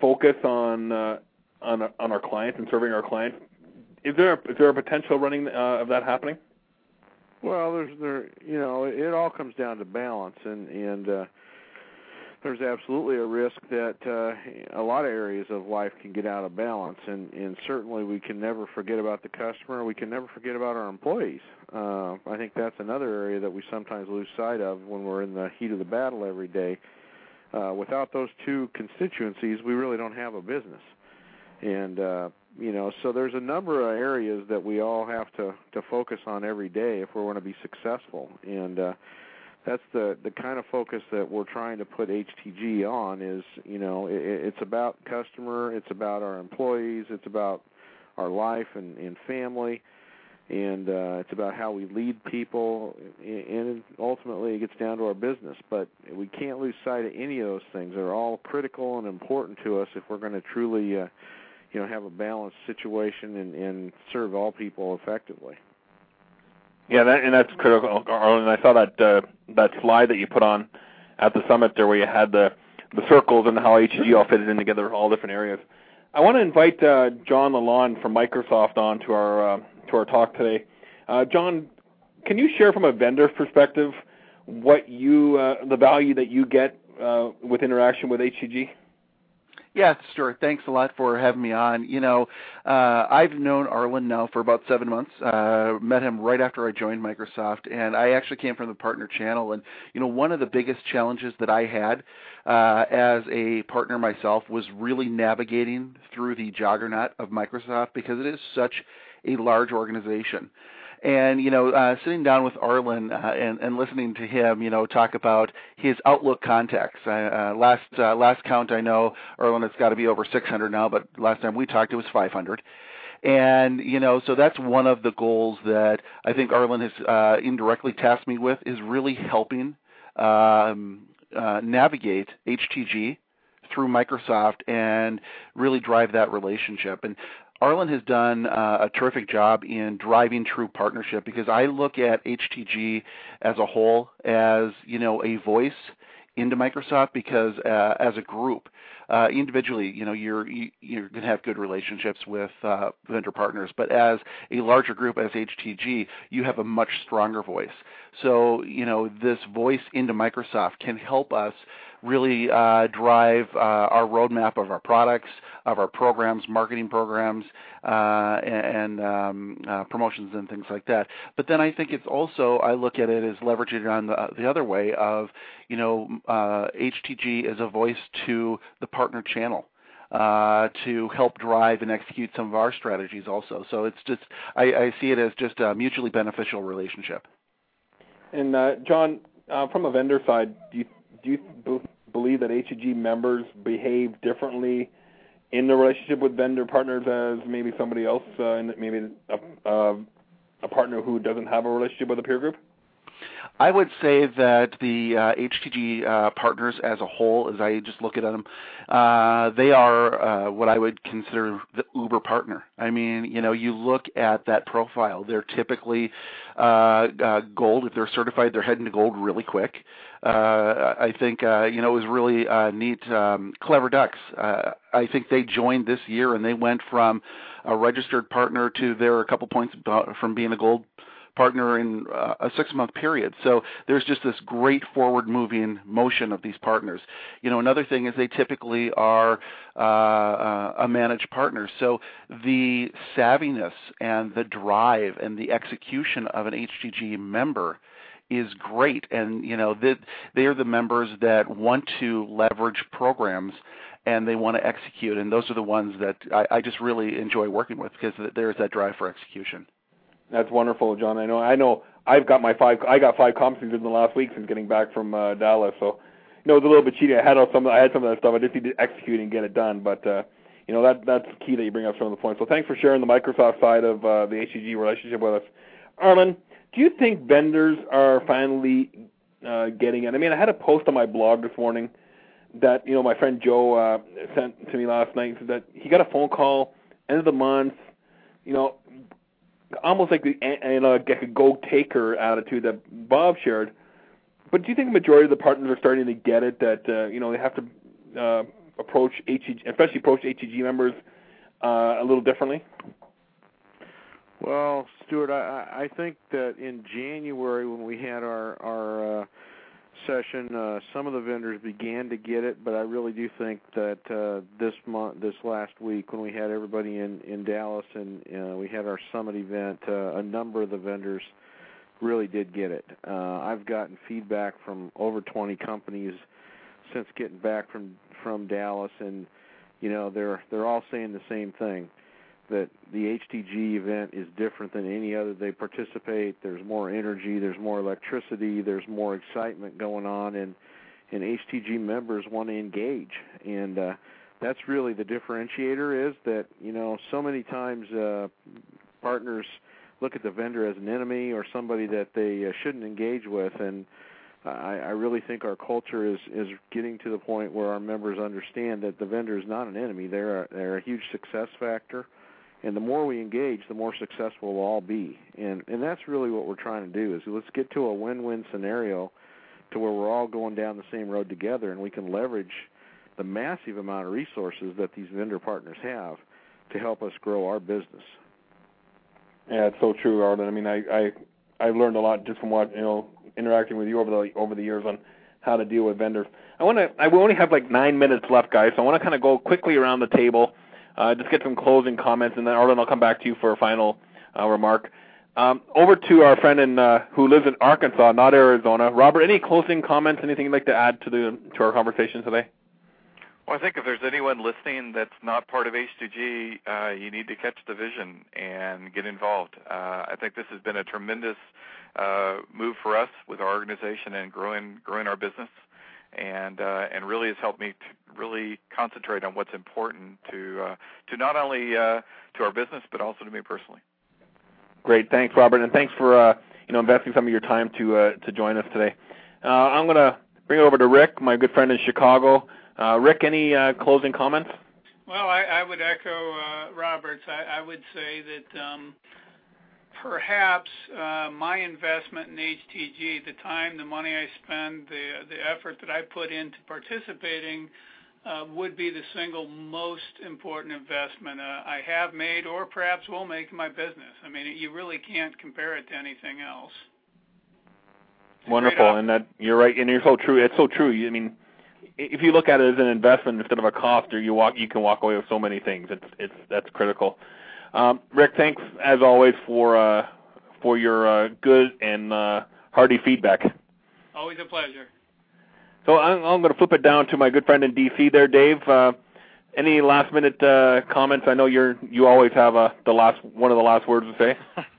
focus on uh, on on our clients and serving our clients. Is there a, is there a potential running uh, of that happening? Well, there's there you know it all comes down to balance and and uh, there's absolutely a risk that uh, a lot of areas of life can get out of balance, and, and certainly we can never forget about the customer. We can never forget about our employees. Uh, I think that's another area that we sometimes lose sight of when we're in the heat of the battle every day. Uh, without those two constituencies, we really don't have a business. And uh, you know, so there's a number of areas that we all have to to focus on every day if we want to be successful. And uh, that's the the kind of focus that we're trying to put HTG on is you know it, it's about customer, it's about our employees, it's about our life and, and family, and uh, it's about how we lead people, and ultimately it gets down to our business. But we can't lose sight of any of those things. They're all critical and important to us if we're going to truly, uh, you know, have a balanced situation and, and serve all people effectively. Yeah, that, and that's critical, Arlen. I saw that uh, that slide that you put on at the summit there, where you had the the circles and how HTG all fitted in together, all different areas. I want to invite uh, John Lalonde from Microsoft on to our uh, to our talk today. Uh, John, can you share from a vendor perspective what you uh, the value that you get uh, with interaction with HTG? Yeah, Stuart, thanks a lot for having me on. You know, uh, I've known Arlen now for about seven months. Uh, met him right after I joined Microsoft, and I actually came from the partner channel. And you know, one of the biggest challenges that I had uh, as a partner myself was really navigating through the juggernaut of Microsoft because it is such a large organization. And you know, uh, sitting down with Arlen uh, and, and listening to him, you know, talk about his Outlook contacts. Uh, last uh, last count I know, Arlen, it's got to be over 600 now, but last time we talked, it was 500. And you know, so that's one of the goals that I think Arlen has uh, indirectly tasked me with is really helping um, uh, navigate HTG through Microsoft and really drive that relationship. And Arlen has done uh, a terrific job in driving true partnership because I look at HTG as a whole as you know a voice into Microsoft because uh, as a group, uh, individually, you know, you're you, you're going to have good relationships with uh, vendor partners, but as a larger group, as HTG, you have a much stronger voice. So, you know, this voice into Microsoft can help us really uh, drive uh, our roadmap of our products, of our programs, marketing programs, uh, and, um, uh, promotions and things like that. But then I think it's also I look at it as leveraging on the, the other way of you know HTG uh, as a voice to the partner channel. Uh, to help drive and execute some of our strategies also. So it's just I, I see it as just a mutually beneficial relationship. And uh, John, uh, from a vendor side, do you do you believe that HTG members behave differently in the relationship with vendor partners as maybe somebody else, uh, maybe a, uh, a partner who doesn't have a relationship with a peer group? I would say that the uh, HTG uh, partners as a whole, as I just look at them, uh, they are uh, what I would consider the Uber partner. I mean, you know, you look at that profile; they're typically uh, uh, gold. If they're certified, they're heading to gold really quick. Uh, I think uh, you know it was really uh, neat. Um, Clever Ducks. Uh, I think they joined this year and they went from a registered partner to they're a couple points from being a gold partner in uh, a six month period. So there's just this great forward moving motion of these partners. You know, another thing is they typically are uh, a managed partner. So the savviness and the drive and the execution of an HTG member is great and you know that they are the members that want to leverage programs and they want to execute and those are the ones that I, I just really enjoy working with because there's that drive for execution that's wonderful john i know i know i've got my five i got five competencies in the last week since getting back from uh, dallas so you know it was a little bit cheating i had all some i had some of that stuff i just need to execute and get it done but uh you know that that's key that you bring up some of the points so thanks for sharing the microsoft side of uh, the HTG relationship with us arlen do you think vendors are finally uh, getting it? I mean, I had a post on my blog this morning that you know my friend Joe uh, sent to me last night. That he got a phone call end of the month. You know, almost like the you know like a go taker attitude that Bob shared. But do you think the majority of the partners are starting to get it that uh, you know they have to uh, approach HTG, especially approach HTG members uh, a little differently? Well, Stuart, I, I think that in January when we had our our uh, session, uh, some of the vendors began to get it, but I really do think that uh, this month, this last week, when we had everybody in in Dallas and uh, we had our summit event, uh, a number of the vendors really did get it. Uh, I've gotten feedback from over 20 companies since getting back from from Dallas, and you know they're they're all saying the same thing that the HTG event is different than any other they participate. There's more energy, there's more electricity, there's more excitement going on, and and HTG members want to engage. And uh, that's really the differentiator is that you know so many times uh, partners look at the vendor as an enemy or somebody that they uh, shouldn't engage with and I, I really think our culture is is getting to the point where our members understand that the vendor is not an enemy. They're a, they're a huge success factor, and the more we engage, the more successful we'll all be. And and that's really what we're trying to do is let's get to a win-win scenario, to where we're all going down the same road together, and we can leverage the massive amount of resources that these vendor partners have to help us grow our business. Yeah, it's so true, Arlen. I mean, I I I've learned a lot just from what you know interacting with you over the over the years on how to deal with vendors. I want to. I will only have like nine minutes left, guys. So I want to kind of go quickly around the table, just get some closing comments, and then Arlen, I'll come back to you for a final uh, remark. Um, over to our friend in uh, who lives in Arkansas, not Arizona. Robert, any closing comments? Anything you'd like to add to the to our conversation today? Well, I think if there's anyone listening that's not part of HTG, uh, you need to catch the vision and get involved. Uh, I think this has been a tremendous uh, move for us with our organization and growing growing our business, and uh, and really has helped me to really concentrate on what's important to uh, to not only uh, to our business but also to me personally. Great, thanks, Robert, and thanks for uh, you know investing some of your time to uh, to join us today. Uh, I'm going to bring it over to Rick, my good friend in Chicago. Uh, Rick, any uh, closing comments? Well, I, I would echo uh, Roberts. I, I would say that um, perhaps uh, my investment in HTG, the time, the money I spend, the the effort that I put into participating, uh, would be the single most important investment uh, I have made, or perhaps will make in my business. I mean, you really can't compare it to anything else. Wonderful, and that you're right, and you're so true. It's so true. I mean if you look at it as an investment instead of a cost, or you walk, you can walk away with so many things. It's it's that's critical. Um, Rick, thanks as always for uh, for your uh, good and uh, hearty feedback. Always a pleasure. So I'm, I'm going to flip it down to my good friend in DC there, Dave. Uh, any last minute uh, comments? I know you're you always have uh, the last one of the last words to say.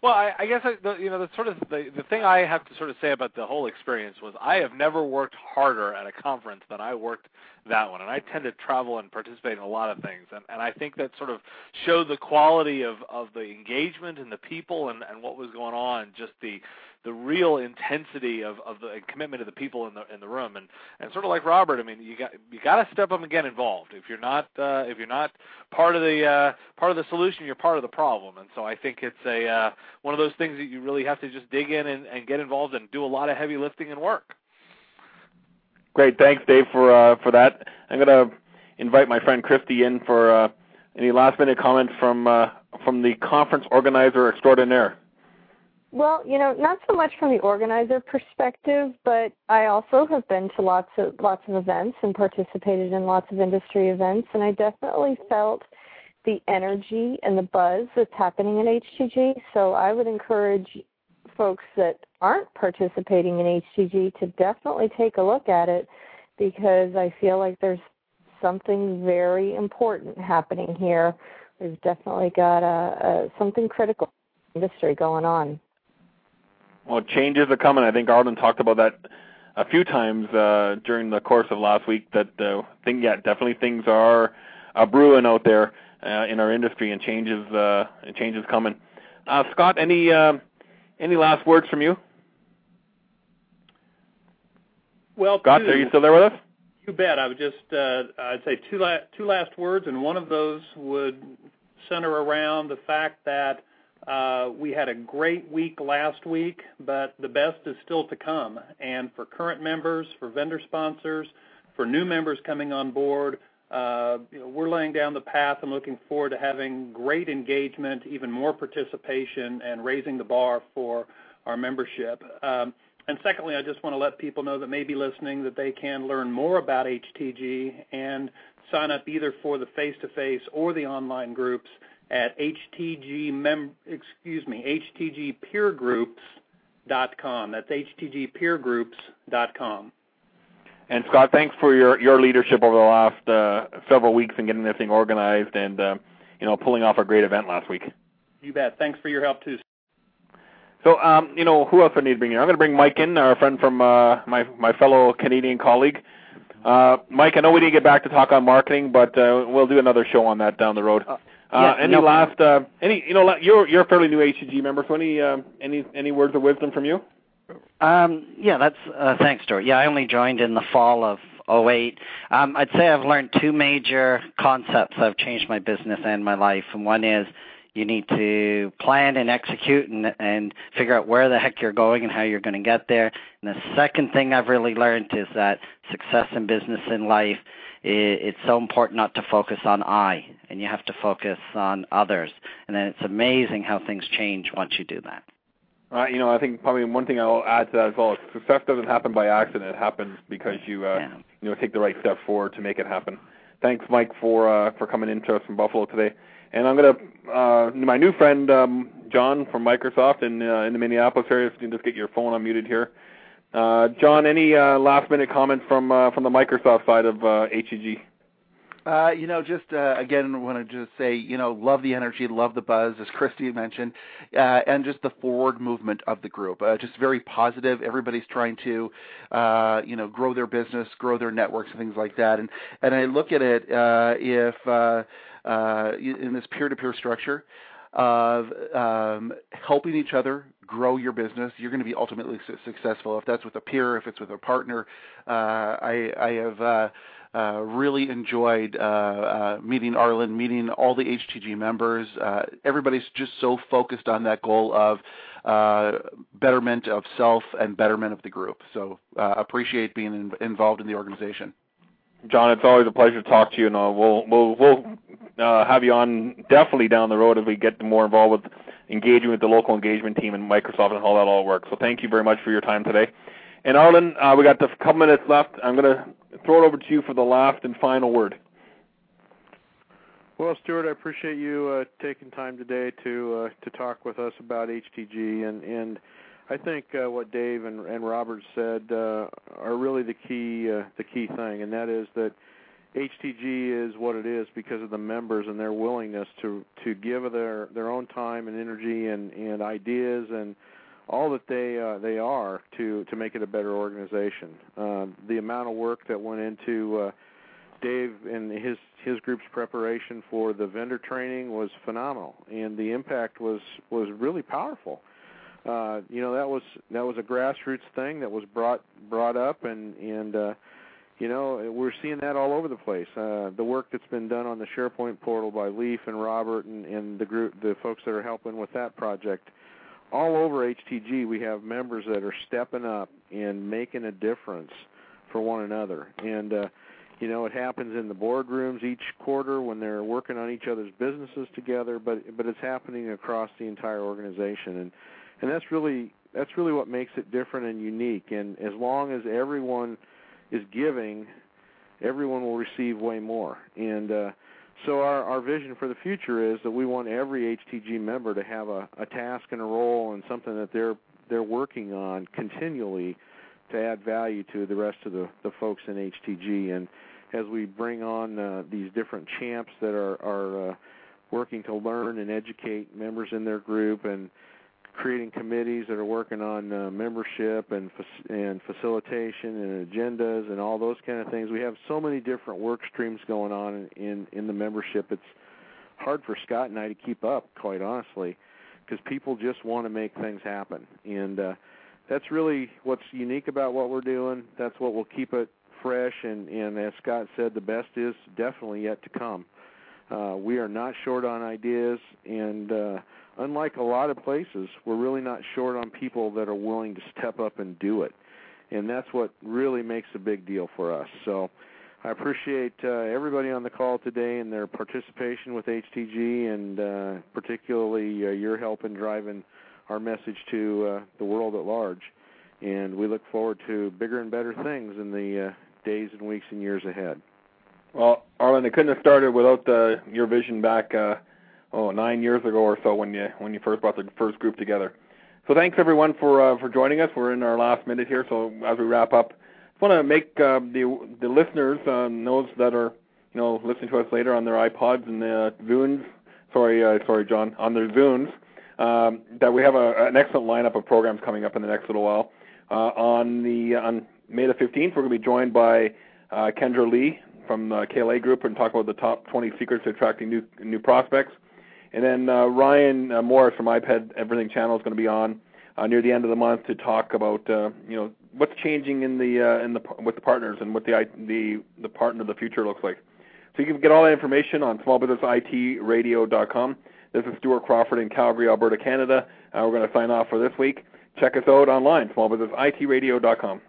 Well, I, I guess I, the, you know the sort of the the thing I have to sort of say about the whole experience was I have never worked harder at a conference than I worked that one, and I tend to travel and participate in a lot of things, and and I think that sort of showed the quality of of the engagement and the people and and what was going on, just the the real intensity of of the commitment of the people in the in the room. And and sort of like Robert I mean you got you got to step up and get involved. If you're not uh if you're not part of the uh part of the solution you're part of the problem. And so I think it's a uh one of those things that you really have to just dig in and, and get involved and do a lot of heavy lifting and work. Great. Thanks Dave for uh for that. I'm going to invite my friend Christy in for uh any last minute comments from uh from the conference organizer extraordinaire well, you know, not so much from the organizer perspective, but I also have been to lots of lots of events and participated in lots of industry events, and I definitely felt the energy and the buzz that's happening in HTG. So I would encourage folks that aren't participating in HTG to definitely take a look at it because I feel like there's something very important happening here. We've definitely got a, a something critical industry going on. Well, changes are coming. I think Arlen talked about that a few times uh, during the course of last week. That uh, thing, yeah, definitely things are uh, brewing out there uh, in our industry, and changes uh, and changes coming. Uh, Scott, any uh, any last words from you? Well, Scott, two, are you still there with us? You bet. I would just uh, I'd say two la- two last words, and one of those would center around the fact that we had a great week last week, but the best is still to come. And for current members, for vendor sponsors, for new members coming on board, uh, we're laying down the path and looking forward to having great engagement, even more participation, and raising the bar for our membership. Um, and secondly, I just want to let people know that may be listening that they can learn more about HTG and sign up either for the face-to-face or the online groups at HTG mem excuse me htgpeergroups.com. That's htgpeergroups.com. And Scott, thanks for your your leadership over the last uh, several weeks in getting this thing organized. And uh, you know pulling off a great event last week. You bet. Thanks for your help too. So, um, you know, who else I need to bring in? I'm going to bring Mike in, our friend from uh, my my fellow Canadian colleague. Uh, Mike, I know we didn't get back to talk on marketing, but uh, we'll do another show on that down the road. Uh, yeah, any no last, uh, any, you know, you're you're a fairly new HTG member, so any uh, any any words of wisdom from you? Um, yeah, that's uh, thanks, Stuart. Yeah, I only joined in the fall of 08. Um, I'd say I've learned two major concepts that have changed my business and my life, and one is you need to plan and execute and, and figure out where the heck you're going and how you're going to get there. And the second thing I've really learned is that success in business and life, it's so important not to focus on I, and you have to focus on others. And then it's amazing how things change once you do that. Uh, you know, I think probably one thing I'll add to that as well is success doesn't happen by accident. It happens because you, uh, Yeah. you know, take the right steps forward to make it happen. Thanks, Mike, for uh, for coming into us from Buffalo today. And I'm gonna uh, my new friend um, John from Microsoft in uh, in the Minneapolis area. If you can just get your phone unmuted here. Uh, John, any uh, last minute comment from uh, from the Microsoft side of uh, HTG? Uh, you know, just uh, again, want to just say, you know, love the energy, love the buzz, as Christy mentioned, and just the forward movement of the group. Just very positive. Everybody's trying to, you know, grow their business, grow their networks, and things like that. And and I look at it if in this peer-to-peer structure of um, helping each other grow your business, you're going to be ultimately su- successful. If that's with a peer, if it's with a partner, uh, I, I have. Uh, uh, really enjoyed uh, uh, meeting Arlen, meeting all the HTG members. Uh, everybody's just so focused on that goal of uh, betterment of self and betterment of the group. So uh, appreciate being in, involved in the organization. John, it's always a pleasure to talk to you, and uh, we'll we'll we'll uh, have you on definitely down the road if we get more involved with engaging with the local engagement team and Microsoft and how that all works. So thank you very much for your time today. And Arlen, uh, we got a couple minutes left. I'm going to throw it over to you for the last and final word. Well, Stuart, I appreciate you uh, taking time today to uh, to talk with us about HTG, and and I think uh, what Dave and, and Robert said uh, are really the key uh, the key thing, and that is that HTG is what it is because of the members and their willingness to to give their their own time and energy and and ideas and all that they uh, they are to to make it a better organization. Uh, the amount of work that went into uh, Dave and his his group's preparation for the vendor training was phenomenal, and the impact was was really powerful. Uh, you know that was that was a grassroots thing that was brought brought up, and and uh, you know we're seeing that all over the place. Uh, the work that's been done on the SharePoint portal by Leaf and Robert and, and the group, the folks that are helping with that project all over HTG, we have members that are stepping up and making a difference for one another. And uh, you know, it happens in the boardrooms each quarter when they're working on each other's businesses together, but but it's happening across the entire organization, and and that's really that's really what makes it different and unique. And as long as everyone is giving, everyone will receive way more. And uh, so our, our vision for the future is that we want every HTG member to have a, a task and a role and something that they're they're working on continually to add value to the rest of the, the folks in HTG. And as we bring on uh, these different champs that are, are uh, working to learn and educate members in their group and creating committees that are working on uh, membership and and facilitation and agendas and all those kind of things. We have so many different work streams going on in in the membership. It's hard for Scott and I to keep up, quite honestly, because people just want to make things happen, and uh, that's really what's unique about what we're doing. That's what will keep it fresh. And and as Scott said, the best is definitely yet to come. Uh, we are not short on ideas, and uh, unlike a lot of places, we're really not short on people that are willing to step up and do it. And that's what really makes a big deal for us. So I appreciate uh, everybody on the call today and their participation with HTG, and uh, particularly uh, your help in driving our message to uh, the world at large. And we look forward to bigger and better things in the uh, days and weeks and years ahead. Well, Arlen, it couldn't have started without uh, your vision back uh, oh nine years ago or so when you when you first brought the first group together. So thanks everyone for uh, for joining us. We're in our last minute here, so as we wrap up, I want to make uh, the the listeners uh, those that are you know listening to us later on their iPods and uh, Zunes. sorry, uh, sorry, John, on their Zunes. Um, that we have a, an excellent lineup of programs coming up in the next little while. Uh, on the on May the 15th, we're going to be joined by uh, Kendra Lee from the KLA Group and talk about the top 20 secrets to attracting new new prospects. And then uh, Ryan uh, Morris from IPED Everything Channel is going to be on uh, near the end of the month to talk about uh, you know what's changing in the uh, in the with the partners and what the the the partner of the future looks like. So you can get all that information on smallbusinessitradio.com. This is Stuart Crawford in Calgary, Alberta, Canada. Uh, we're going to sign off for this week. Check us out online, smallbusinessitradio.com.